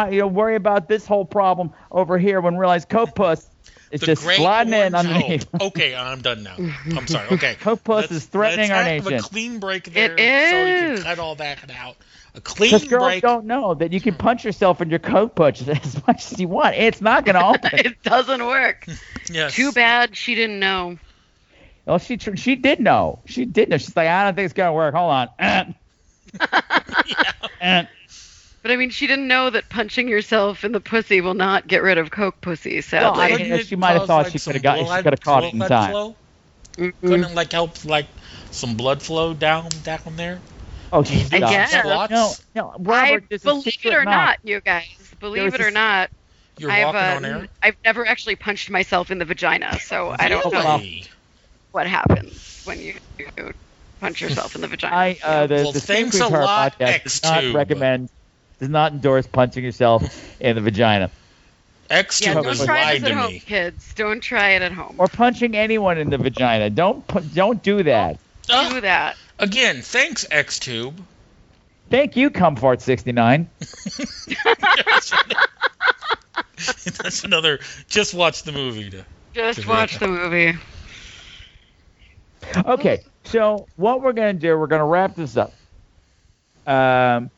Speaker 2: you know, worry about this whole problem over here when realize Coke Puss is
Speaker 9: The
Speaker 2: just
Speaker 9: great
Speaker 2: sliding in
Speaker 9: orange
Speaker 2: underneath.
Speaker 9: hope. Okay, I'm done now. I'm sorry. Okay. *laughs*
Speaker 2: Coke Puss
Speaker 9: Let's-
Speaker 2: is threatening
Speaker 9: let's
Speaker 2: our
Speaker 9: have
Speaker 2: nation.
Speaker 9: a clean break there,
Speaker 10: It
Speaker 9: so we can cut all that out. A clean
Speaker 2: Because girls
Speaker 9: break.
Speaker 2: don't know that you can punch yourself in your Coke Puss *laughs* as much as you want. It's not going *laughs* to open.
Speaker 10: it doesn't work. *laughs*
Speaker 9: Yes.
Speaker 10: Too bad she didn't know.
Speaker 2: well, she tr- she did know. She did know. She's like, I don't think it's going to work. Hold on.
Speaker 10: But I mean, she didn't know that punching yourself in the pussy will not get rid of Coke pussy. Sadly.
Speaker 2: I mean, she might have thought
Speaker 9: like,
Speaker 2: she coulda got- she coulda caught it in time.
Speaker 9: flow? Couldn't like help like some blood flow down down there?
Speaker 2: Oh, she
Speaker 10: I
Speaker 2: stopped.
Speaker 10: guess.
Speaker 9: Squats?
Speaker 2: No, no,
Speaker 10: I
Speaker 2: Robert, this is
Speaker 10: believe it or
Speaker 2: mouth.
Speaker 10: not, you guys. Believe
Speaker 2: was
Speaker 10: it or
Speaker 2: this-
Speaker 10: not,
Speaker 9: You're
Speaker 10: I've
Speaker 9: walking
Speaker 10: uh,
Speaker 9: on air.
Speaker 10: I've never actually punched myself in the vagina, so I don't know what happens when you, you punch yourself in the vagina.
Speaker 2: I uh, the,
Speaker 9: Well,
Speaker 2: the
Speaker 9: thanks
Speaker 2: Sacred
Speaker 9: a lot,
Speaker 2: podcast does not recommend, does not endorse punching yourself in the vagina
Speaker 9: X
Speaker 10: yeah,
Speaker 9: tube
Speaker 10: don't try
Speaker 9: lied
Speaker 10: this
Speaker 9: to
Speaker 10: at home,
Speaker 9: me.
Speaker 10: kids. Don't try it at home.
Speaker 2: or punching anyone in the vagina. Don't pu- don't do that.
Speaker 9: Ah,
Speaker 10: Do that.
Speaker 9: Again, thanks Xtube.
Speaker 2: Thank you, Comfort sixty nine. *laughs* *laughs*
Speaker 9: That's another. Just watch the movie. To,
Speaker 10: Just
Speaker 9: to
Speaker 10: watch the movie.
Speaker 2: Okay, so what we're gonna do, we're gonna wrap this up. Um,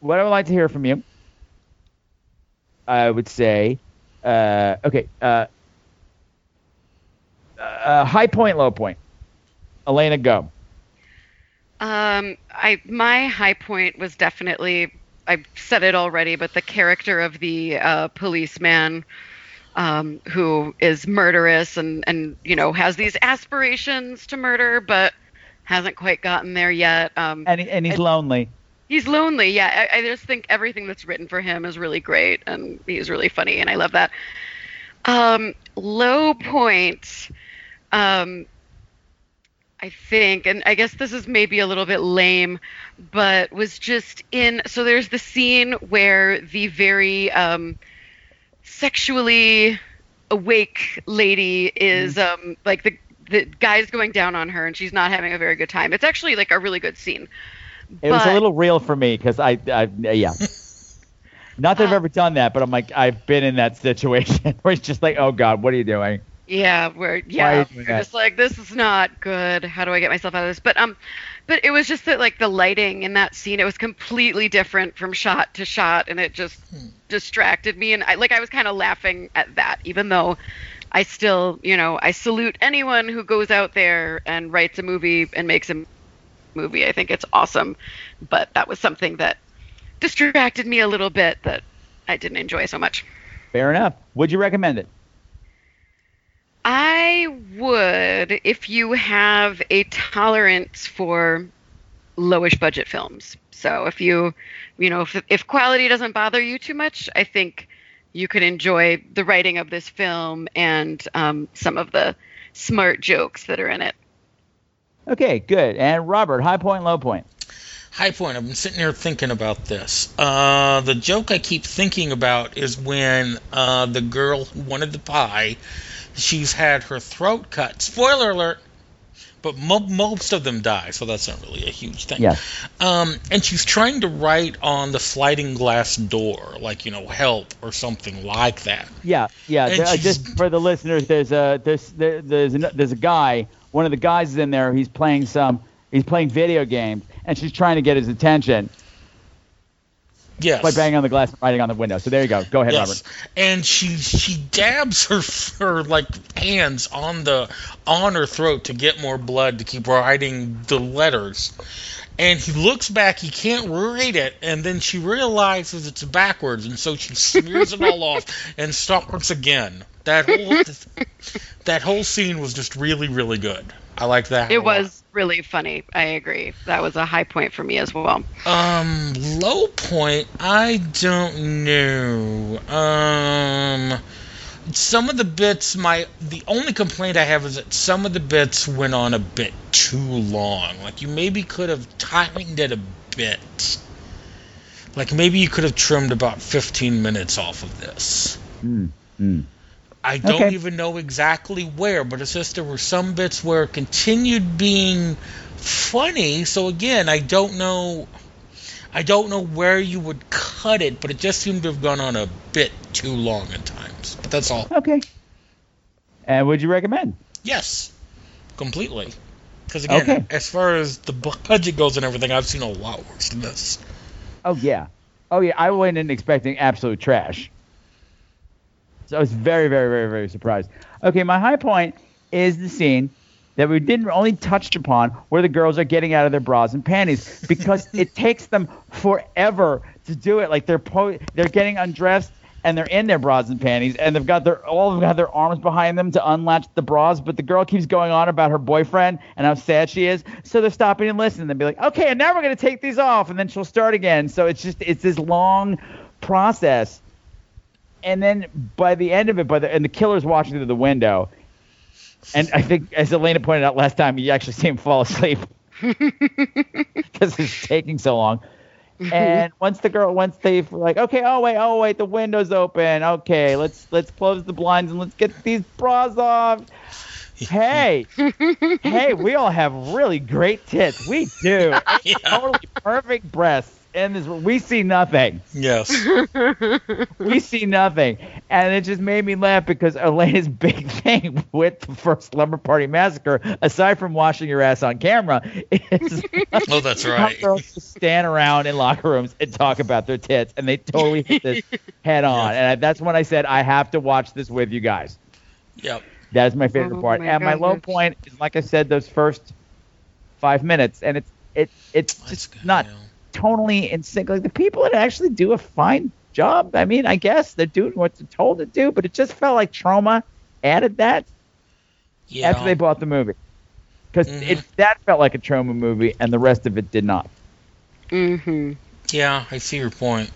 Speaker 2: what I would like to hear from you, I would say, uh, okay, uh, uh, high point, low point. Alena, go.
Speaker 10: Um, I my high point was definitely I've said it already, but the character of the uh, policeman um, who is murderous and and you know has these aspirations to murder, but hasn't quite gotten there yet. Um,
Speaker 2: And and he's
Speaker 10: And-
Speaker 2: lonely.
Speaker 10: he's lonely. Yeah, I, I just think everything that's written for him is really great, and he's really funny, and I love that. Um, low point, um, I think, and I guess this is maybe a little bit lame, but was just in. So there's the scene where the very um, sexually awake lady is um like the the guy's going down on her and she's not having a very good time. It's actually like a really good scene.
Speaker 2: It was a little real for me because I, I, yeah. *laughs* Not that I've ever done that, but I'm like, I've been in that situation *laughs* where it's just like, oh God, what are you doing?
Speaker 10: Yeah, we're yeah, we're just like this is not good. How do I get myself out of this? But um, but it was just that like the lighting in that scene, it was completely different from shot to shot, and it just distracted me. And I like I was kind of laughing at that, even though I still, you know, I salute anyone who goes out there and writes a movie and makes a movie. I think it's awesome, but that was something that distracted me a little bit that I didn't enjoy so much.
Speaker 2: Fair enough. Would you recommend it?
Speaker 10: I would if you have a tolerance for lowish budget films. So if you, you know, if, if quality doesn't bother you too much, I think you could enjoy the writing of this film and um, some of the smart jokes that are in it.
Speaker 2: Okay, good. And Robert, high point, low point.
Speaker 9: High point. I've been sitting here thinking about this. Uh, the joke I keep thinking about is when uh, the girl who wanted the pie, she's had her throat cut. Spoiler alert. But mo- most of them die, so that's not really a huge thing.
Speaker 2: Yeah.
Speaker 9: Um, and she's trying to write on the sliding glass door, like you know, help or something like that.
Speaker 2: Yeah, yeah.
Speaker 9: And
Speaker 2: there- uh, just for the listeners, there's a there's there, there's a, there's a guy. One of the guys is in there. He's playing some. He's playing video games, and she's trying to get his attention
Speaker 9: Yes.
Speaker 2: by banging on the glass and writing on the window. So there you go. Go ahead,
Speaker 9: yes.
Speaker 2: Robert.
Speaker 9: And she she dabs her her like hands on the on her throat to get more blood to keep writing the letters. And he looks back, he can't read it, and then she realizes it's backwards, and so she smears it all off and starts again. That whole that whole scene was just really really good. I like that. a
Speaker 10: It
Speaker 9: lot.
Speaker 10: was really funny. I agree. That was a high point for me as well.
Speaker 9: Um, low point, I don't know. Um, some of the bits, my the only complaint I have is that some of the bits went on a bit too long. Like you maybe could have tightened it a bit. Like maybe you could have trimmed about 15 minutes off of this.
Speaker 2: Mm, mm.
Speaker 9: I don't
Speaker 2: Okay.
Speaker 9: even know exactly where, but it's just there were some bits where it continued being funny. So again, I don't know. I don't know where you would cut it, but it just seemed to have gone on a bit too long at times. But that's all.
Speaker 2: Okay. And would you recommend?
Speaker 9: Yes, completely. Because again,
Speaker 2: Okay.
Speaker 9: as far as the budget goes and everything, I've seen a lot worse than this.
Speaker 2: Oh yeah. Oh yeah. I went in expecting absolute trash. So I was very, very, very, very surprised. Okay, my high point is the scene that we didn't only touched upon where the girls are getting out of their bras and panties because *laughs* it takes them forever to do it. Like they're po- they're getting undressed and they're in their bras and panties and they've got their all of have got their arms behind them to unlatch the bras, but the girl keeps going on about her boyfriend and how sad she is. So they're stopping and listening. They'll be like, okay, and now we're gonna take these off, and then she'll start again. So it's just it's this long process. And then by the end of it, by the and the killer's watching through the window, and I think as Alena pointed out last time, you actually see him fall asleep *laughs* because it's taking so long. Mm-hmm. And once the girl, once they've like, okay, oh wait, oh wait, the window's open. Okay, let's let's close the blinds and let's get these bras off. Hey, *laughs* hey, we all have really great tits. We do. *laughs* Totally perfect breasts. And this, we see nothing.
Speaker 9: Yes. *laughs*
Speaker 2: we see nothing. And it just made me laugh because Alena's *laughs* big thing with the first Slumber Party Massacre, aside from washing your ass on camera, is *laughs*
Speaker 9: Oh, that's right.
Speaker 2: girls just stand around in locker rooms and talk about their tits. And they totally hit this head on. And I, that's when I said, I have to watch this with you guys.
Speaker 9: Yep.
Speaker 2: That's my favorite
Speaker 10: Oh
Speaker 2: part.
Speaker 10: my
Speaker 2: and my low point is, like I said, those first five minutes. And it's it it's just not tonally in sync. Like the people that actually do a fine job. I mean, I guess they're doing what they're told to do, but it just felt like Troma added that
Speaker 9: Yeah.
Speaker 2: after they bought the movie. Because
Speaker 9: Mhm.
Speaker 2: it that felt like a Troma movie, and the rest of it did not.
Speaker 10: Mm-hmm.
Speaker 9: Yeah, I see your point.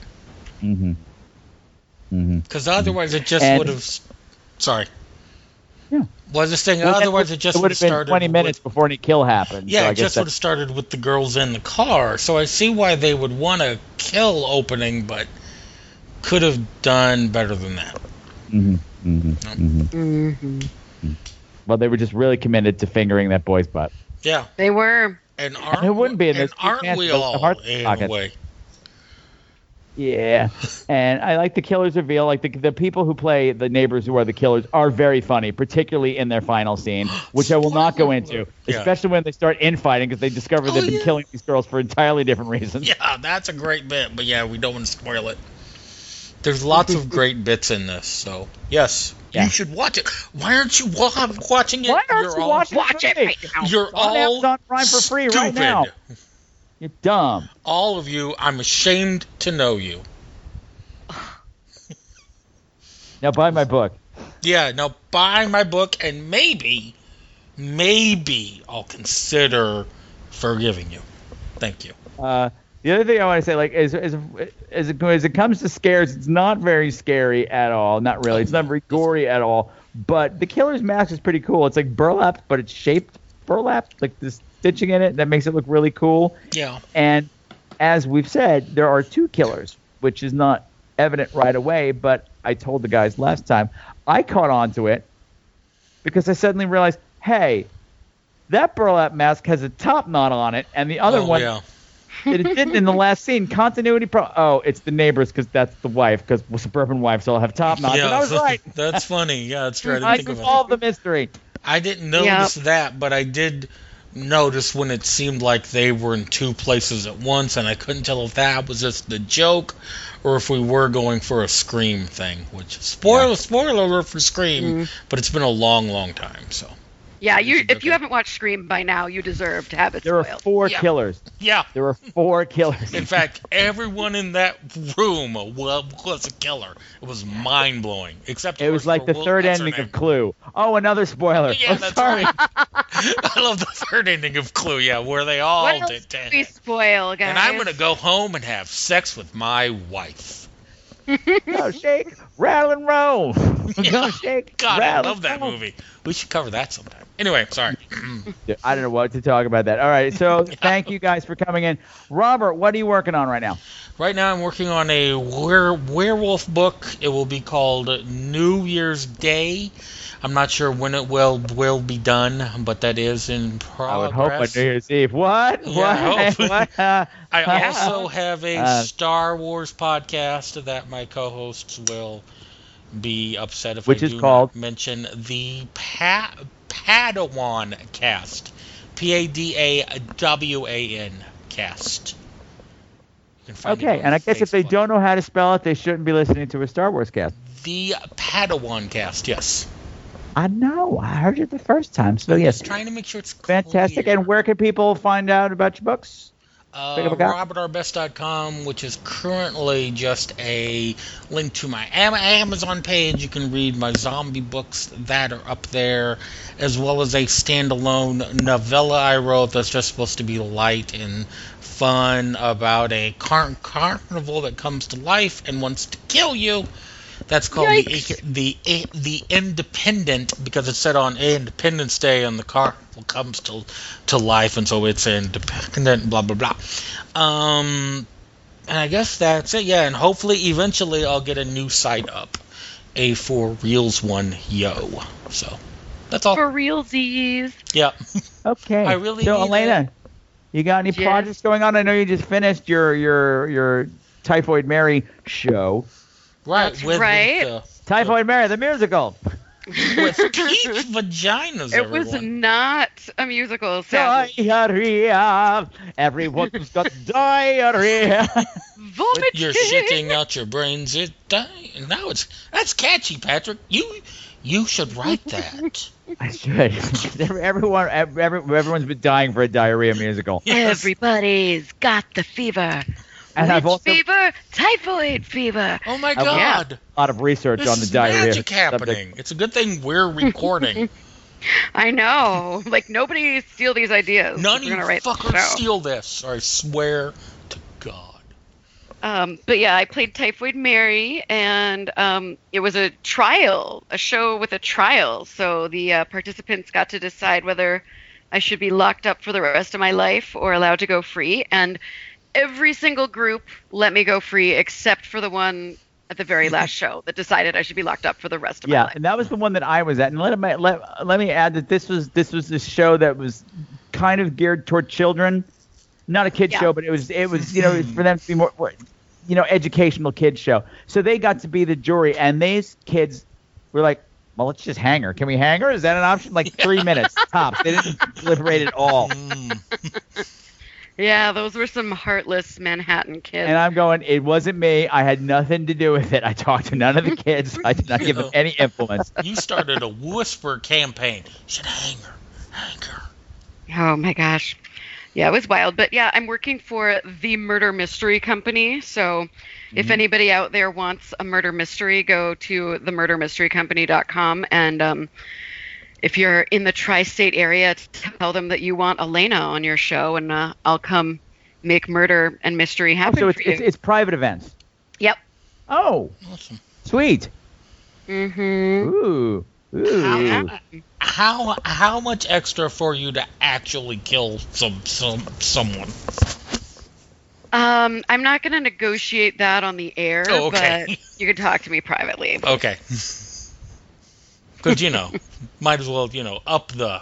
Speaker 2: Mm-hmm. Mm-hmm.
Speaker 9: Because otherwise, it just would have. Sorry.
Speaker 2: Yeah.
Speaker 9: Well, I was just saying,
Speaker 2: Well, that
Speaker 9: otherwise,
Speaker 2: would-
Speaker 9: it just
Speaker 2: it
Speaker 9: would
Speaker 2: would
Speaker 9: have
Speaker 2: have been
Speaker 9: started.
Speaker 2: 20
Speaker 9: with-
Speaker 2: minutes before any kill happened.
Speaker 9: Yeah,
Speaker 2: so I
Speaker 9: it
Speaker 2: guess
Speaker 9: just would have started with the girls in the car. So I see why they would want a kill opening, but could have done better than that.
Speaker 2: hmm Mhm, mhm.
Speaker 10: Mm-hmm.
Speaker 2: Well, they were just really committed to fingering that boy's butt.
Speaker 9: Yeah,
Speaker 10: They were.
Speaker 9: and aren't
Speaker 2: it wouldn't be in this
Speaker 9: aren't we all in
Speaker 2: pocket.
Speaker 9: a way?
Speaker 2: Yeah, *laughs* and I like the killers reveal. Like the the people who play the neighbors who are the killers are very funny, particularly in their final scene, *gasps* which I will not go into,
Speaker 9: Yeah.
Speaker 2: especially when they start infighting because they discover
Speaker 9: Oh,
Speaker 2: they've been
Speaker 9: yeah.
Speaker 2: killing these girls for entirely different reasons.
Speaker 9: Yeah, that's a great bit, but yeah, we don't want to spoil it. There's lots of great bits in this, so yes,
Speaker 2: Yeah.
Speaker 9: you should watch it. Why aren't you wa- watching it?
Speaker 2: Why aren't
Speaker 9: You're
Speaker 2: you
Speaker 9: all,
Speaker 2: watching
Speaker 10: Watch it right.
Speaker 9: You're
Speaker 2: on
Speaker 9: all
Speaker 2: Amazon Prime for free right
Speaker 9: stupid.
Speaker 2: now. *laughs* You're dumb.
Speaker 9: All of you, I'm ashamed to know you.
Speaker 2: Now buy my book.
Speaker 9: Yeah, now buy my book and maybe, maybe I'll consider forgiving you. Thank you.
Speaker 2: Uh, the other thing I want to say, like, is as as it, as it comes to scares, it's not very scary at all. Not really. It's not very gory at all. But the killer's mask is pretty cool. It's like burlap, but it's shaped burlap, like this stitching in it that makes it look really cool.
Speaker 9: Yeah.
Speaker 2: And as we've said, there are two killers, which is not evident right away. But I told the guys last time I caught on to it because I suddenly realized, hey, that burlap mask has a top knot on it, and the other
Speaker 9: oh,
Speaker 2: one
Speaker 9: yeah. *laughs*
Speaker 2: it didn't in the last scene. Continuity pro. Oh, it's the neighbors because that's the wife because suburban wives all have top knots.
Speaker 9: yeah,
Speaker 2: and I was *laughs* right.
Speaker 9: that's funny. Yeah, that's right. I
Speaker 2: I
Speaker 9: think of it.
Speaker 2: solved the mystery.
Speaker 9: I didn't notice that, but I did notice when it seemed like they were in two places at once, and I couldn't tell if that was just the joke or if we were going for a Scream thing. Which spoiler spoiler alert for Scream,
Speaker 10: Mm.
Speaker 9: but it's been a long, long time. So
Speaker 10: Yeah, you. If you haven't watched Scream by now, you deserve to have it
Speaker 2: There are four
Speaker 9: Yeah.
Speaker 2: killers.
Speaker 9: yeah.
Speaker 2: There were four killers.
Speaker 9: In fact, everyone in that room was a killer. It was mind blowing. Except
Speaker 2: It was like the
Speaker 9: Will-
Speaker 2: third
Speaker 9: what's
Speaker 2: ending of Clue. Oh, another spoiler.
Speaker 9: Yeah,
Speaker 2: oh,
Speaker 9: that's
Speaker 2: sorry.
Speaker 9: right. *laughs* I love the third ending of Clue. Yeah, where they all
Speaker 10: What else
Speaker 9: did.
Speaker 10: did we spoil, guys?
Speaker 9: And I'm gonna go home and have sex with my wife. *laughs*
Speaker 2: Go shake, rattle and roll. *laughs* Go shake,
Speaker 9: God, I love that
Speaker 2: roll.
Speaker 9: movie. We should cover that sometime. Anyway, sorry.
Speaker 2: I don't know what to talk about that. All right, so *laughs* thank you guys for coming in. Robert, what are you working on right now?
Speaker 9: right now, I'm working on a were- werewolf book. It will be called New Year's Day. I'm not sure when it will will be done, but that is in progress.
Speaker 2: I would hope on New Year's Eve. What?
Speaker 9: Yeah, I
Speaker 2: what? Uh, *laughs* *laughs*
Speaker 9: I also have a
Speaker 2: Uh,
Speaker 9: Star Wars podcast that my co-hosts will be upset if
Speaker 2: Which
Speaker 9: I
Speaker 2: is
Speaker 9: do
Speaker 2: called?
Speaker 9: not mention the pa- Padawan cast. P A D A W A N cast. You can find it
Speaker 2: Okay, and I guess if they don't know how to spell it, they shouldn't be listening to a Star Wars cast.
Speaker 9: the Padawan cast, yes.
Speaker 2: I know. I heard it the first time. So yes,
Speaker 9: Just trying to make sure it's
Speaker 2: fantastic.
Speaker 9: clear.
Speaker 2: And where can people find out about your books?
Speaker 9: Uh? RobertRBest.com, which is currently just a link to my Amazon page. You can read my zombie books that are up there, as well as a standalone novella I wrote that's just supposed to be light and fun about a car- carnival that comes to life and wants to kill you. That's called the, the the Independent because it's set on Independence Day and the carnival comes to to life and so it's independent. Blah blah blah. Um, and I guess that's it. Yeah, and hopefully eventually I'll get a new site up, a for reals one. Yo, so that's all.
Speaker 10: For realsies.
Speaker 9: Yeah. *laughs*
Speaker 2: Okay.
Speaker 9: I really
Speaker 2: so
Speaker 9: need
Speaker 2: Alena, you got any
Speaker 10: Yes.
Speaker 2: projects going on? I know you just finished your your your Typhoid Mary show.
Speaker 9: Right.
Speaker 10: That's
Speaker 9: with,
Speaker 10: right.
Speaker 9: With,
Speaker 2: Typhoid Mary, the musical.
Speaker 9: With *laughs* peach vaginas.
Speaker 10: It was not a musical. Sadly.
Speaker 2: Diarrhea. Everyone's got *laughs* diarrhea.
Speaker 10: Vomit.
Speaker 9: You're shitting out your brains. It die. Now it's that's catchy, Patrick. You you should write that. *laughs*
Speaker 2: I should. Everyone, every, everyone's been dying for a diarrhea musical.
Speaker 9: Yes.
Speaker 10: Everybody's got the fever.
Speaker 2: And I've also
Speaker 10: fever? Typhoid fever.
Speaker 9: Oh my God.
Speaker 2: a lot of research
Speaker 9: This
Speaker 2: on the
Speaker 9: is
Speaker 2: diarrhea.
Speaker 9: magic
Speaker 2: subject.
Speaker 9: happening. It's a good thing we're *laughs* recording.
Speaker 10: I know. Like nobody steal these ideas.
Speaker 9: None of you
Speaker 10: gonna write the
Speaker 9: fuckers steal this, or I swear to God.
Speaker 10: Um, but yeah, I played Typhoid Mary, and um, it was a trial, a show with a trial. So the uh, participants got to decide whether I should be locked up for the rest of my life or allowed to go free. And every single group let me go free, except for the one at the very last show that decided I should be locked up for the rest of my life.
Speaker 2: Yeah, and that was the one that I was at. And let me let, let me add that this was this was a show that was kind of geared toward children, not a kid
Speaker 10: Yeah.
Speaker 2: show, but it was it was you know it was for them to be more, more you know educational kids show. So they got to be the jury, and these kids were like, "Well, let's just hang her. Can we hang her? Is that an option? Like three minutes tops. They didn't *laughs* deliberate at all." Mm.
Speaker 10: Yeah, those were some heartless Manhattan kids.
Speaker 2: And I'm going, it wasn't me. I had nothing to do with it. I talked to none of the kids. I did not give them any *laughs* influence.
Speaker 9: You started a whisper campaign. You should hang her. Hang her.
Speaker 10: Oh my gosh. Yeah, it was wild. But yeah, I'm working for the Murder Mystery Company. So if anybody out there wants a murder mystery, go to themurdermysterycompany.com. And um, if you're in the tri state area, tell them that you want Alena on your show, and uh, I'll come make murder and mystery happen
Speaker 2: So it's,
Speaker 10: for you.
Speaker 2: it's, it's private events.
Speaker 10: Yep.
Speaker 2: Oh,
Speaker 9: Awesome.
Speaker 2: sweet.
Speaker 10: Mm-hmm.
Speaker 2: Ooh. Ooh.
Speaker 9: How how much extra for you to actually kill some some someone?
Speaker 10: Um, I'm not going to negotiate that on the air,
Speaker 9: Oh, okay.
Speaker 10: but you can talk to me privately.
Speaker 9: Okay. Because you know, might as well you know up the,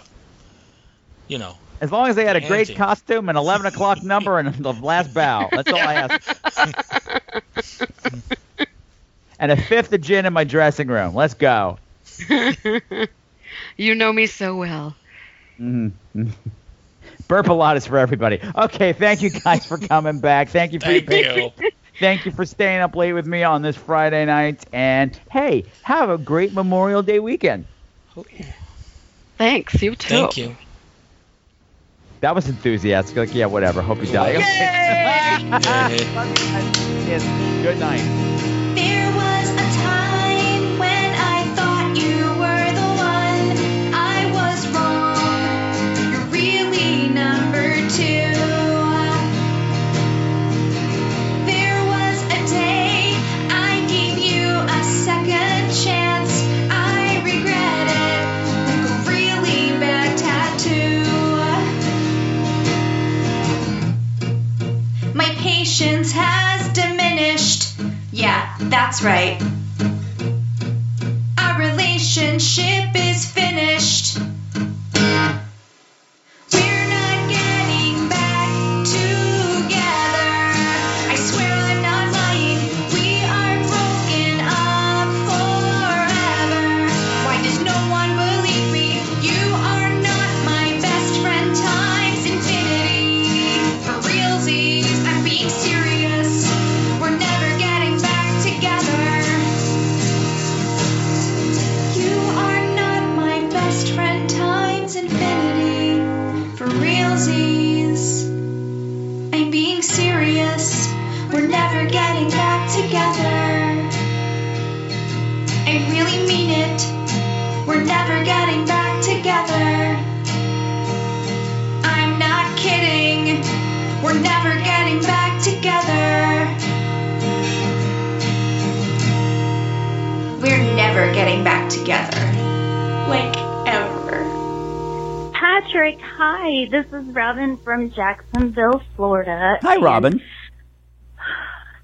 Speaker 9: you know.
Speaker 2: As long as they had a great
Speaker 9: Ante.
Speaker 2: costume, an 11 o'clock number, and the last bow. That's all I ask. *laughs* and a fifth of gin in my dressing room. Let's go. *laughs*
Speaker 10: you know me so well.
Speaker 2: hmm Burp a lot is for everybody. Okay, thank you guys for coming back. Thank you for your
Speaker 9: Thank
Speaker 2: patience.
Speaker 9: you.
Speaker 2: Thank you for staying up late with me on this Friday night. And hey, have a great Memorial Day weekend.
Speaker 10: Oh, Thanks. You too.
Speaker 9: Thank you.
Speaker 2: That was enthusiastic. Like, yeah, whatever. Hope you die. Yes, *laughs* Good night.
Speaker 11: That's right. Our relationship is finished.
Speaker 12: Hi. This is Robin from Jacksonville, Florida.
Speaker 2: Hi, Robin.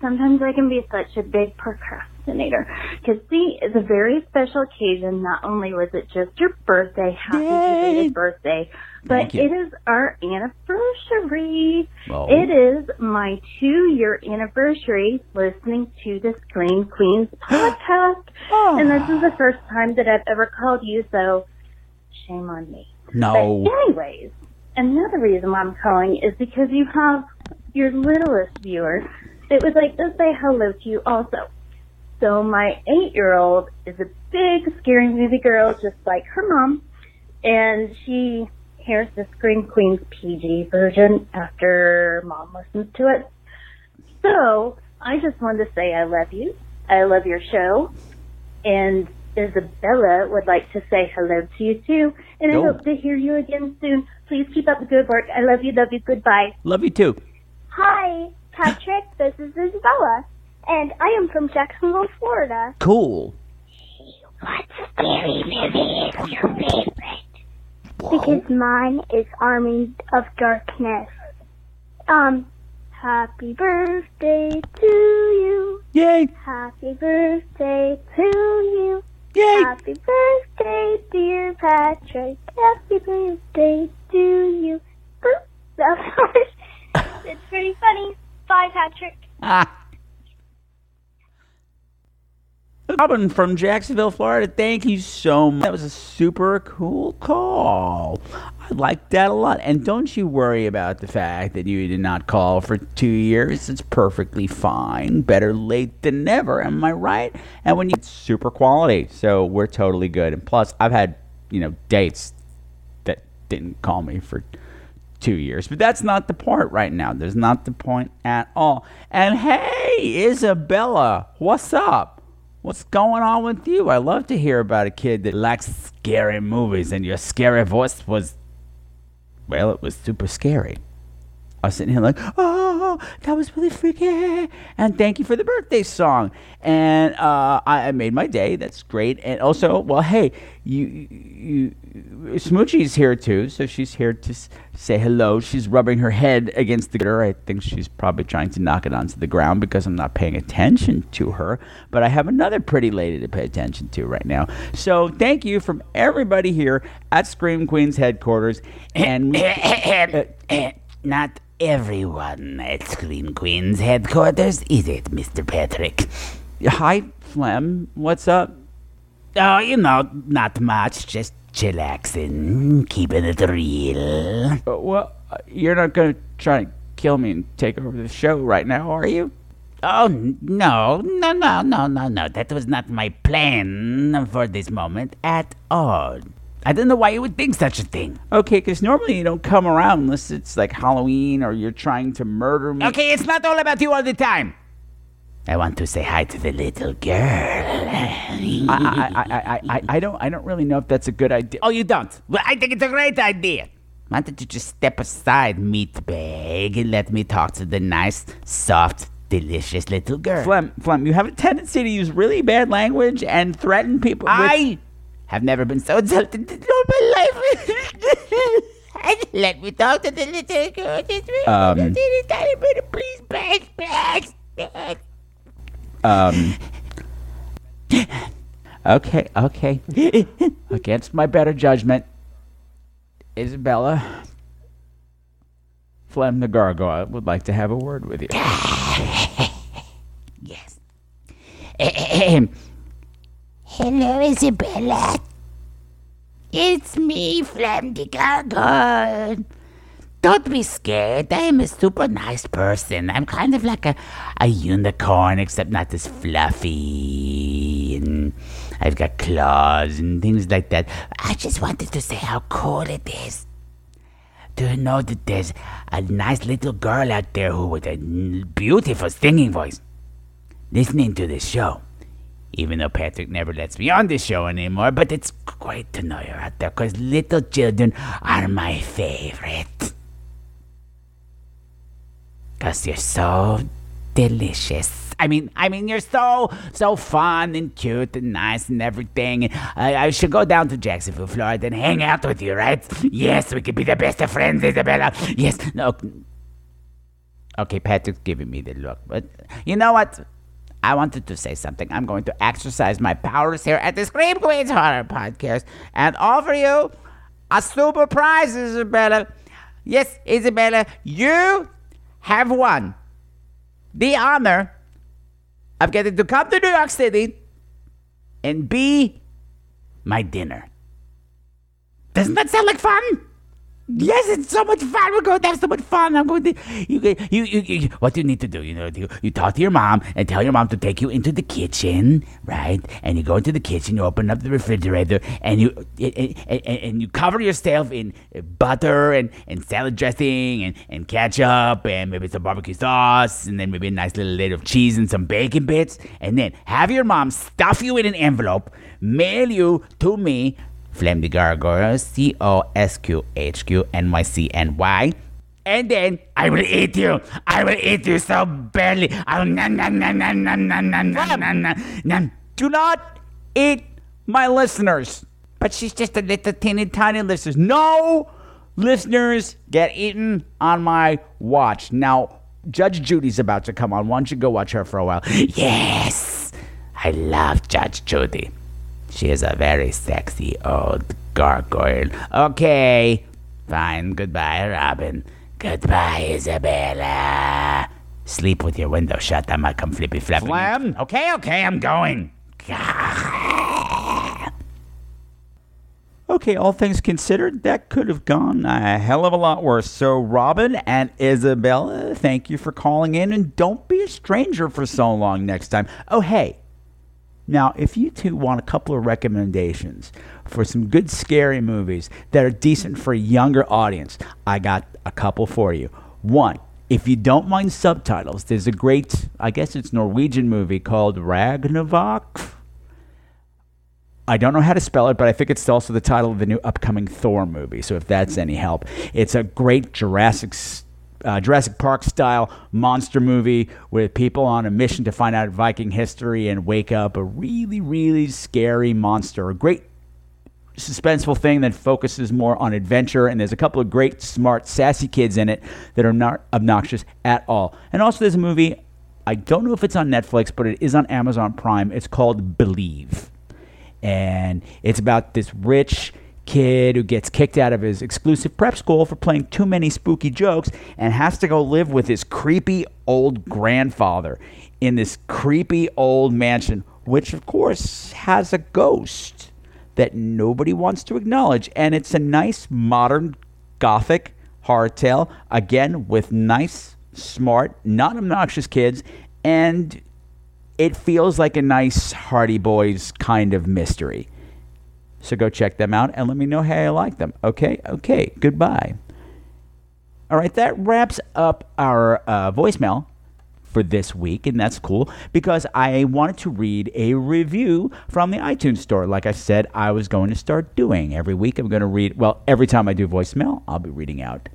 Speaker 12: Sometimes I can be such a big procrastinator. Because, see, it's a very special occasion. Not only was it just your birthday, happy belated birthday, but it is our anniversary.
Speaker 2: Oh.
Speaker 12: It is my two year anniversary listening to the Scream Queens *gasps* podcast.
Speaker 2: Oh.
Speaker 12: And this is the first time that I've ever called you, so shame on me.
Speaker 2: No.
Speaker 12: But anyways, another reason why I'm calling is because you have your littlest viewer that would like to say hello to you also. So my eight-year-old is a big scary movie girl, just like her mom, and she hears the Scream Queens PG version after mom listens to it. So I just wanted to say I love you. I love your show, and Isabella would like to say hello to you too, and I
Speaker 2: Oh.
Speaker 12: hope to hear you again soon. Please keep up the good work. I love you, love you. Goodbye.
Speaker 2: Love you too.
Speaker 12: Hi, Patrick. *laughs* this is Isabella, and I am from Jacksonville, Florida.
Speaker 2: Cool.
Speaker 12: What scary movie is your favorite? Because mine is Army of Darkness. Um, happy birthday to you.
Speaker 13: Yay!
Speaker 14: Happy birthday to you.
Speaker 13: Yay!
Speaker 14: Happy birthday, dear Patrick. Happy birthday to you. Boop. That's *laughs* it's pretty funny. Bye, Patrick.
Speaker 13: Ah. *laughs* Robin from Jacksonville, Florida. Thank you so much. That was a super cool call. I like that a lot. And don't you worry about the fact that you did not call for two years. It's perfectly fine. Better late than never. Am I right? And when you get super quality, so we're totally good. And plus, I've had you know dates that didn't call me for two years. But that's not the point right now. There's not the point at all. And hey, Isabella, what's up? What's going on with you? I love to hear about a kid that likes scary movies, and your scary voice was, well, it was super scary. I was sitting here like, oh, that was really freaky. And thank you for the birthday song. And uh, I, I made my day. That's great. And also, well, hey, you, you, Smoochie's here too, so she's here to s- say hello. She's rubbing her head against the gutter. I think she's probably trying to knock it onto the ground because I'm not paying attention to her. But I have another pretty lady to pay attention to right now. So thank you from everybody here at Scream Queen's headquarters. And *coughs* not everyone at Scream Queen's headquarters, is it, Mr. Patrick? Hi, Flem. What's up? Oh, you know, not much. Just chillaxing, keeping it real. well, uh, you're not going to try to kill me and take over the show right now, are you? Oh, no, no, no, no, no, no. That was not my plan for this moment at all. I don't know why you would think such a thing. Okay, because normally you don't come around unless it's like Halloween or you're trying to murder me. Okay, it's not all about you all the time. I want to say hi to the little girl. I, I, I, I, I, I don't I don't really know if that's a good idea. Oh, you don't? Well, I think it's a great idea. Why don't you just step aside, meatbag, and let me talk to the nice, soft, delicious little girl? Flem, Flem, you have a tendency to use really bad language and threaten people. I have never been so insulted in all my life. *laughs* let me talk to the little girl. Just um, please, please, please, please. Um. Okay, okay. Against my better judgment, Isabella, Flem the Gargoyle would like to have a word with you. *laughs* yes. *clears throat* Hello, Isabella. It's me, Flem the Gargoyle. Don't be scared. I am a super nice person. I'm kind of like a, a unicorn, except not as fluffy. And I've got claws and things like that. I just wanted to say how cool it is. You know that there's a nice little girl out there who with a beautiful singing voice listening to this show? Even though Patrick never lets me on this show anymore, but it's great to know you're out there because little children are my favorite. Cause you're so delicious. I mean, I mean, you're so so fun and cute and nice and everything. I, I should go down to Jacksonville, Florida, and hang out with you, right? Yes, we could be the best of friends, Isabella. Yes, no. Okay, Patrick's giving me the look, but you know what? I wanted to say something. I'm going to exercise my powers here at the Scream Queens Horror Podcast and offer you a super prize, Isabella. Yes, Isabella, you have won the honor of getting to come to New York City and be my dinner. Doesn't that sound like fun? Yes, it's so much fun. We're going to have so much fun. I'm going to. You, you, you, you what do you need to do, you know, you, you talk to your mom and tell your mom to take you into the kitchen, right? And you go into the kitchen, you open up the refrigerator, and you and, and, and you cover yourself in butter and, and salad dressing and, and ketchup and maybe some barbecue sauce and then maybe a nice little layer of cheese and some bacon bits, and then have your mom stuff you in an envelope, mail you to me. The Gargoyle, C O S Q H Q N Y C N Y. And then I will eat you. I will eat you so badly. I will nom nom nom nom nom nom nom nom nom nom nom. Do not eat my listeners. But she's just a little teeny tiny listeners. No listeners get eaten on my watch. Now,
Speaker 2: Judge Judy's about to come on. Why don't you go watch her for a while? Yes, I love Judge Judy. She is a very sexy old gargoyle. Okay, fine. Goodbye, Robin. Goodbye, Isabella. Sleep with your window shut. I might come flippy flapping. Flam? Okay, okay, I'm going. *laughs* Okay, all things considered, that could have gone a hell of a lot worse. So, Robin and Isabella, thank you for calling in, and don't be a stranger for so long next time. Oh, hey, now if you two want a couple of recommendations for some good scary movies that are decent for a younger audience, I got a couple for you. One, if you don't mind subtitles, there's a great, I guess it's Norwegian movie called Ragnarok. I don't know how to spell it, but I think it's also the title of the new upcoming Thor movie. So if that's any help, it's a great Jurassic uh, Jurassic Park style monster movie with people on a mission to find out Viking history and wake up a really really scary monster. A great suspenseful thing that focuses more on adventure and there's a couple of great smart sassy kids in it that are not obnoxious at all. And also there's a movie I don't know if it's on Netflix, but it is on Amazon Prime. It's called Believe and it's about this rich kid who gets kicked out of his exclusive prep school for playing too many spooky jokes and has to go live with his creepy old grandfather in this creepy old mansion, which of course has a ghost that nobody wants to acknowledge. And it's a nice modern gothic horror tale, again, with nice, smart, not obnoxious kids. And it feels like a nice Hardy Boys kind of mystery. So go check them out and let me know how you like them. Okay? Okay. Goodbye. All right, that wraps up our uh, voicemail for this week, and that's cool because I wanted to read a review from the iTunes store. Like I said, I was going to start doing every week. I'm going to read, well, every time I do voicemail, I'll be reading out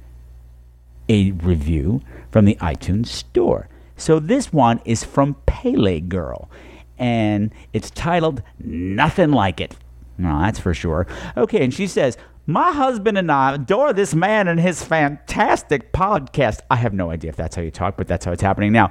Speaker 2: a review from the iTunes store. So this one is from Pele Girl, and it's titled Nothing Like It. No, that's for sure. Okay, and she says, My husband and I adore this man and his fantastic podcast. I have no idea if that's how you talk, but that's how it's happening now.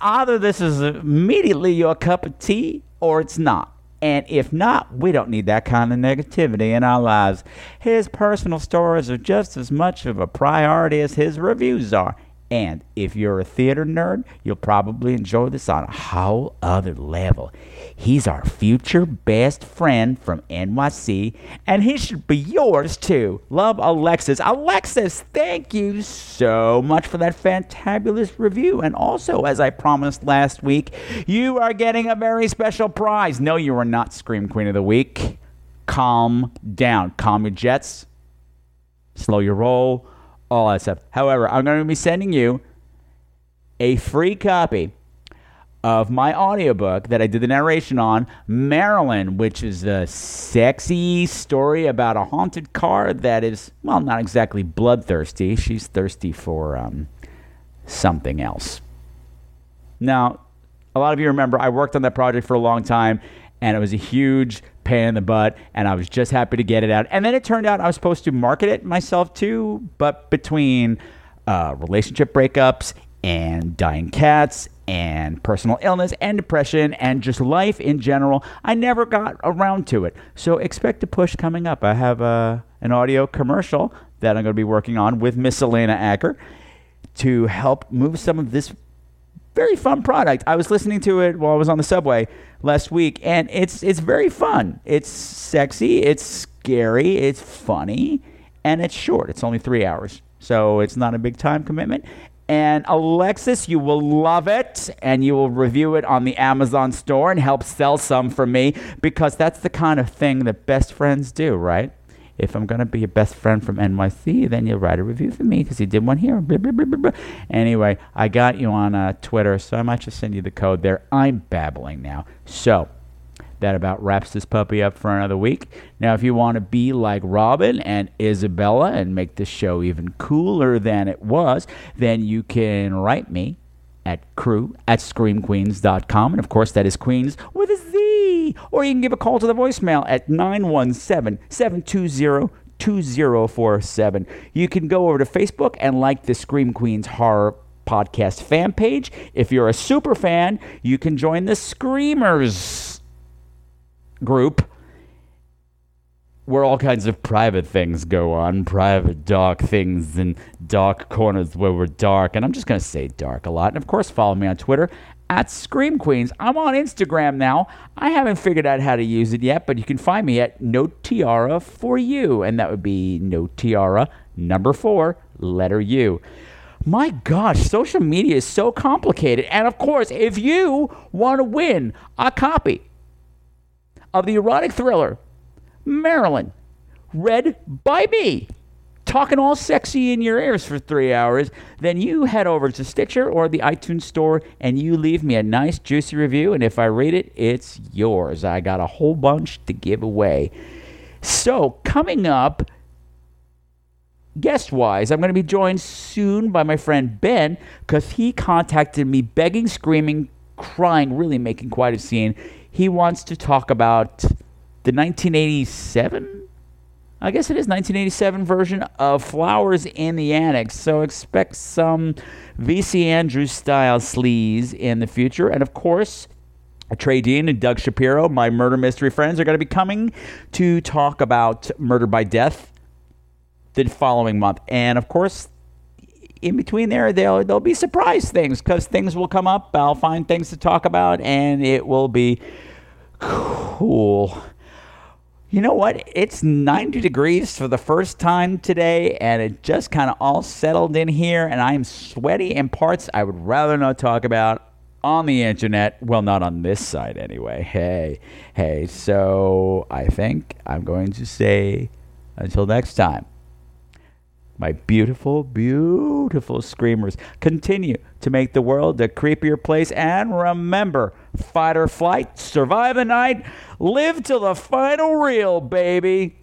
Speaker 2: Either this is immediately your cup of tea or it's not. And if not, we don't need that kind of negativity in our lives. His personal stories are just as much of a priority as his reviews are. And if you're a theater nerd, you'll probably enjoy this on a whole other level. He's our future best friend from NYC, and he should be yours too. Love Alexis. Alexis, thank you so much for that fantabulous review. And also, as I promised last week, you are getting a very special prize. No, you are not Scream Queen of the Week. Calm down. Calm your jets. Slow your roll all that stuff. However, I'm going to be sending you a free copy of my audiobook that I did the narration on, Marilyn, which is a sexy story about a haunted car that is, well, not exactly bloodthirsty. She's thirsty for um, something else. Now, a lot of you remember I worked on that project for a long time, and it was a huge pain in the butt, and I was just happy to get it out. And then it turned out I was supposed to market it myself too, but between uh, relationship breakups and dying cats and personal illness and depression and just life in general, I never got around to it. So expect a push coming up. I have uh, an audio commercial that I'm going to be working on with Miss Alena Acker to help move some of this very fun product. I was listening to it while I was on the subway last week, and it's it's very fun. It's sexy, it's scary, it's funny, and it's short. It's only three hours, so it's not a big time commitment. And Alexis, you will love it, and you will review it on the Amazon store and help sell some for me because that's the kind of thing that best friends do, right? If I'm gonna be your best friend from NYC, then you'll write a review for me because you did one here. Blah, blah, blah. Anyway, I got you on uh, Twitter, so I might just send you the code there. I'm babbling now. So that about wraps this puppy up for another week. Now, if you want to be like Robin and Isabella and make this show even cooler than it was, then you can write me at crew at screamqueenz.com. And of course, that is Queens with a Z. Or you can give a call to the voicemail at 917 720 2047. You can go over to Facebook and like the Scream Queens Horror podcast fan page. If you're a super fan, you can join the Screamers group where all kinds of private things go on, private dark things and dark corners where we're dark. And I'm just going to say dark a lot. And of course, follow me on Twitter at Scream Queens. I'm on Instagram now. I haven't figured out how to use it yet, but you can find me at No Tiara for you. And that would be No Tiara, number four, letter U. My gosh, social media is so complicated. And of course, if you want to win a copy of the erotic thriller Marilyn, read by me, talking all sexy in your ears for three hours, then you head over to Stitcher or the iTunes store and you leave me a nice, juicy review. And if I read it, it's yours. I got a whole bunch to give away. So, coming up, guest wise, I'm going to be joined soon by my friend Ben because he contacted me begging, screaming, crying, really making quite a scene. He wants to talk about the 1987 I guess it is 1987 version of Flowers in the Attic. So expect some VC Andrews style sleaze in the future. And of course, Trey Dean and Doug Shapiro, my murder mystery friends, are going to be coming to talk about Murder by Death the following month. And of course, in between there, there'll, there'll be surprise things because things will come up. I'll find things to talk about, and it will be cool. You know what? It's 90 degrees for the first time today, and it just kind of all settled in here, and I'm sweaty in parts I would rather not talk about on the internet. Well, not on this side anyway. Hey, hey. So I think I'm going to say until next time. My beautiful, beautiful screamers continue to make the world a creepier place. And remember, fight or flight, survive the night, live till the final reel, baby.